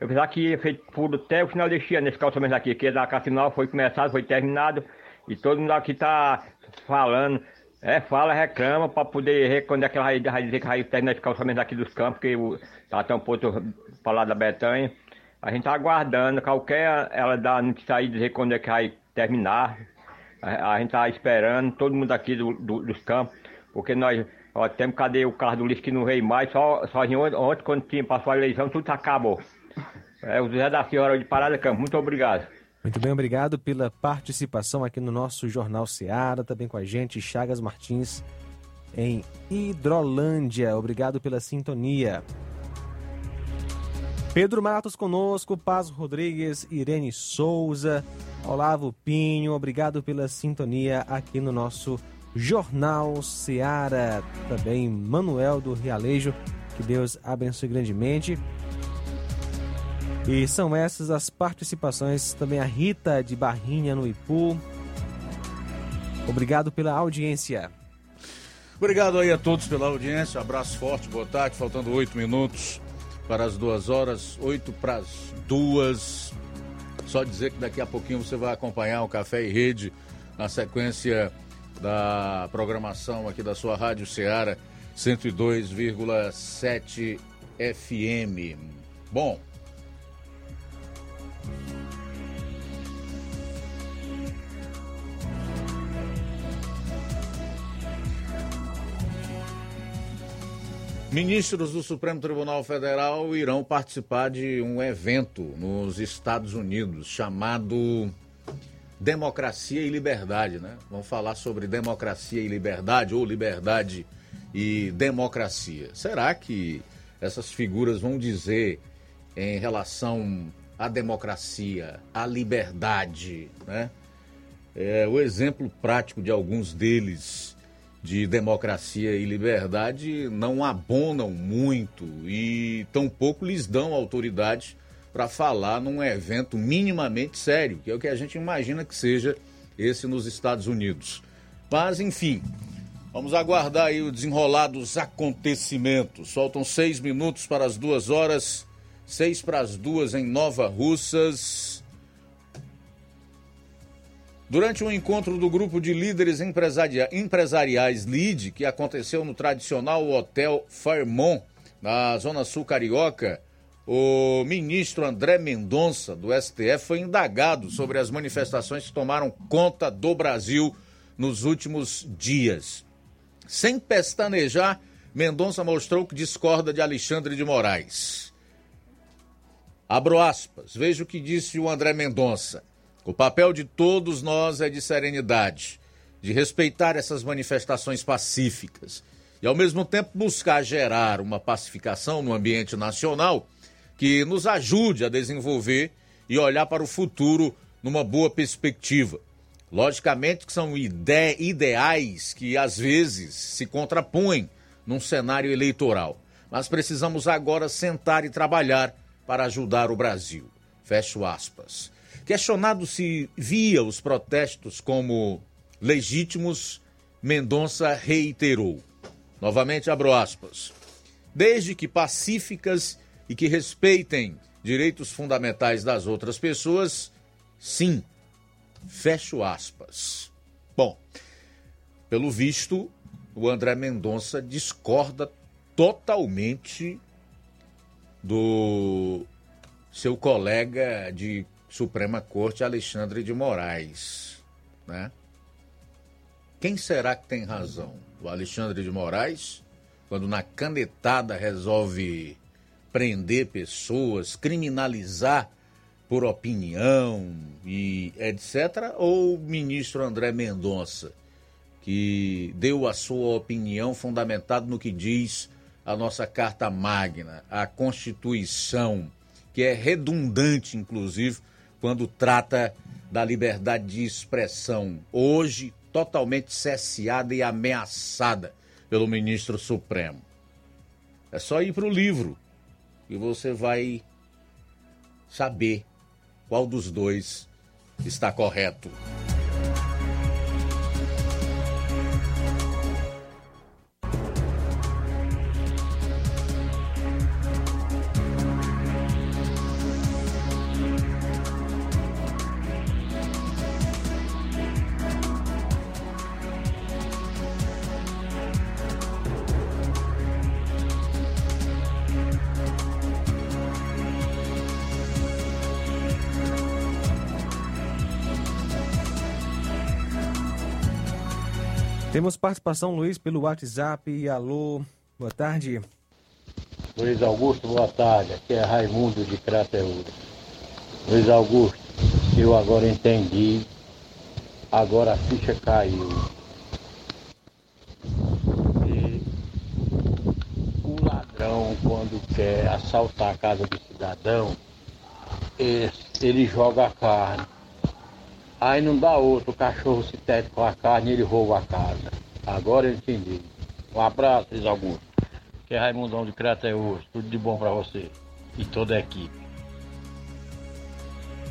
Eu pensava que ia feito tudo até o final deste ano, nesse calçamento aqui, que da Cassinal foi começado, foi terminado, e todo mundo aqui tá falando, é, fala, reclama, para poder quando é que ela vai, dizer que vai terminar esse calçamento aqui dos campos, que o, tá tão ponto para lá da Betanha. A gente tá aguardando, qualquer ela dá notícia aí, dizer quando é que vai terminar. A, a gente tá esperando, todo mundo aqui do, do- dos campos, porque nós, ó, temos cadê o carro do lixo que não veio mais, só, só em ontem, ontem, quando tinha passado a eleição, tudo acabou. É o José da Senhora de Parada Campo, muito obrigado. Muito bem, obrigado pela participação aqui no nosso Jornal Seara, também com a gente, Chagas Martins, em Hidrolândia. Obrigado pela sintonia. Pedro Matos conosco, Paz Rodrigues, Irene Souza, Olavo Pinho, obrigado pela sintonia aqui no nosso Jornal Seara. Também Manuel do Realejo, que Deus abençoe grandemente. E são essas as participações, também a Rita de Barrinha no Ipu. Obrigado pela audiência. Obrigado aí a todos pela audiência. Abraço forte, boa tarde. Faltando oito minutos para as duas horas, oito para as duas. Só dizer que daqui a pouquinho você vai acompanhar o Café e Rede na sequência da programação aqui da sua Rádio Ceará 102,7 FM. Bom. Ministros do Supremo Tribunal Federal irão participar de um evento nos Estados Unidos chamado Democracia e Liberdade, né? Vamos falar sobre democracia e liberdade ou liberdade e democracia. Será que essas figuras vão dizer em relação à democracia, à liberdade, né? É, o exemplo prático de alguns deles de democracia e liberdade não abonam muito e tampouco lhes dão autoridade para falar num evento minimamente sério, que é o que a gente imagina que seja esse nos Estados Unidos. Mas, enfim, vamos aguardar aí o desenrolar dos acontecimentos. Faltam seis minutos para as duas horas, seis para as duas em Nova Russas. Durante um encontro do grupo de líderes empresaria- empresariais LID, que aconteceu no tradicional Hotel Fairmont, na Zona Sul Carioca, o ministro André Mendonça, do STF, foi indagado sobre as manifestações que tomaram conta do Brasil nos últimos dias. Sem pestanejar, Mendonça mostrou que discorda de Alexandre de Moraes. Abro aspas, veja o que disse o André Mendonça. O papel de todos nós é de serenidade, de respeitar essas manifestações pacíficas e, ao mesmo tempo, buscar gerar uma pacificação no ambiente nacional que nos ajude a desenvolver e olhar para o futuro numa boa perspectiva. Logicamente que são ide ideais que às vezes se contrapõem num cenário eleitoral, mas precisamos agora sentar e trabalhar para ajudar o Brasil. Fecho aspas. Questionado se via os protestos como legítimos, Mendonça reiterou. Novamente abro aspas. Desde que pacíficas e que respeitem direitos fundamentais das outras pessoas, sim. Fecho aspas. Bom, pelo visto, o André Mendonça discorda totalmente do seu colega de Suprema Corte, Alexandre de Moraes, né? Quem será que tem razão? O Alexandre de Moraes, quando na canetada resolve prender pessoas, criminalizar por opinião e etc., ou o ministro André Mendonça, que deu a sua opinião fundamentado no que diz a nossa Carta Magna, a Constituição, que é redundante, inclusive, quando trata da liberdade de expressão, hoje totalmente cesseada e ameaçada pelo ministro Supremo. É só ir para o livro e você vai saber qual dos dois está correto. Temos participação, Luiz, pelo WhatsApp. Alô, boa tarde. Luiz Augusto, boa tarde. Aqui é Raimundo de Crateúra. Luiz Augusto, eu agora entendi. Agora a ficha caiu. E o ladrão, quando quer assaltar a casa do cidadão, ele joga a carne. Aí não dá outro, o cachorro se tete com a carne e ele rouba a casa. Agora eu entendi. Um abraço, Luiz Augusto. Que é Raimundão de Crateus. Tudo de bom para você e toda a equipe.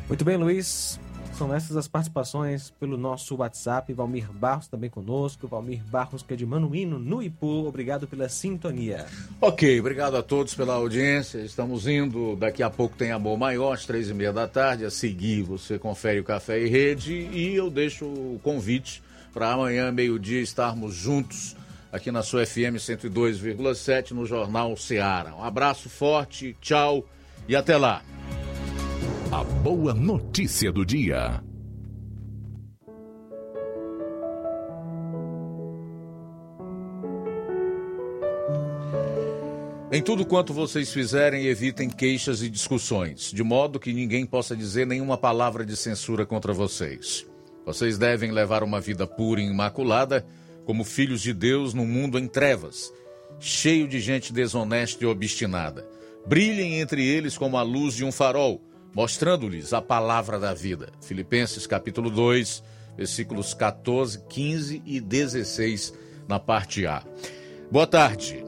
Muito bem, Luiz. São essas as participações pelo nosso WhatsApp. Valmir Barros também conosco. Valmir Barros, que é de Manuíno, no Ipu. Obrigado pela sintonia. Ok, obrigado a todos pela audiência. Estamos indo. Daqui a pouco tem Amor Maior, às três e meia da tarde. A seguir, você confere o Café e Rede. E eu deixo o convite para amanhã, meio-dia, estarmos juntos aqui na sua FM 102,7 no Jornal Seara. Um abraço forte, tchau e até lá. A boa notícia do dia. Em tudo quanto vocês fizerem, evitem queixas e discussões, de modo que ninguém possa dizer nenhuma palavra de censura contra vocês. Vocês devem levar uma vida pura e imaculada, como filhos de Deus num mundo em trevas, cheio de gente desonesta e obstinada. Brilhem entre eles como a luz de um farol, mostrando-lhes a palavra da vida. Filipenses capítulo 2, versículos 14, 15 e 16, na parte A. Boa tarde.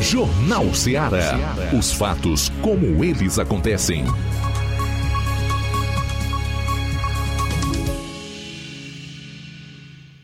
Jornal Ceará. Os fatos como eles acontecem.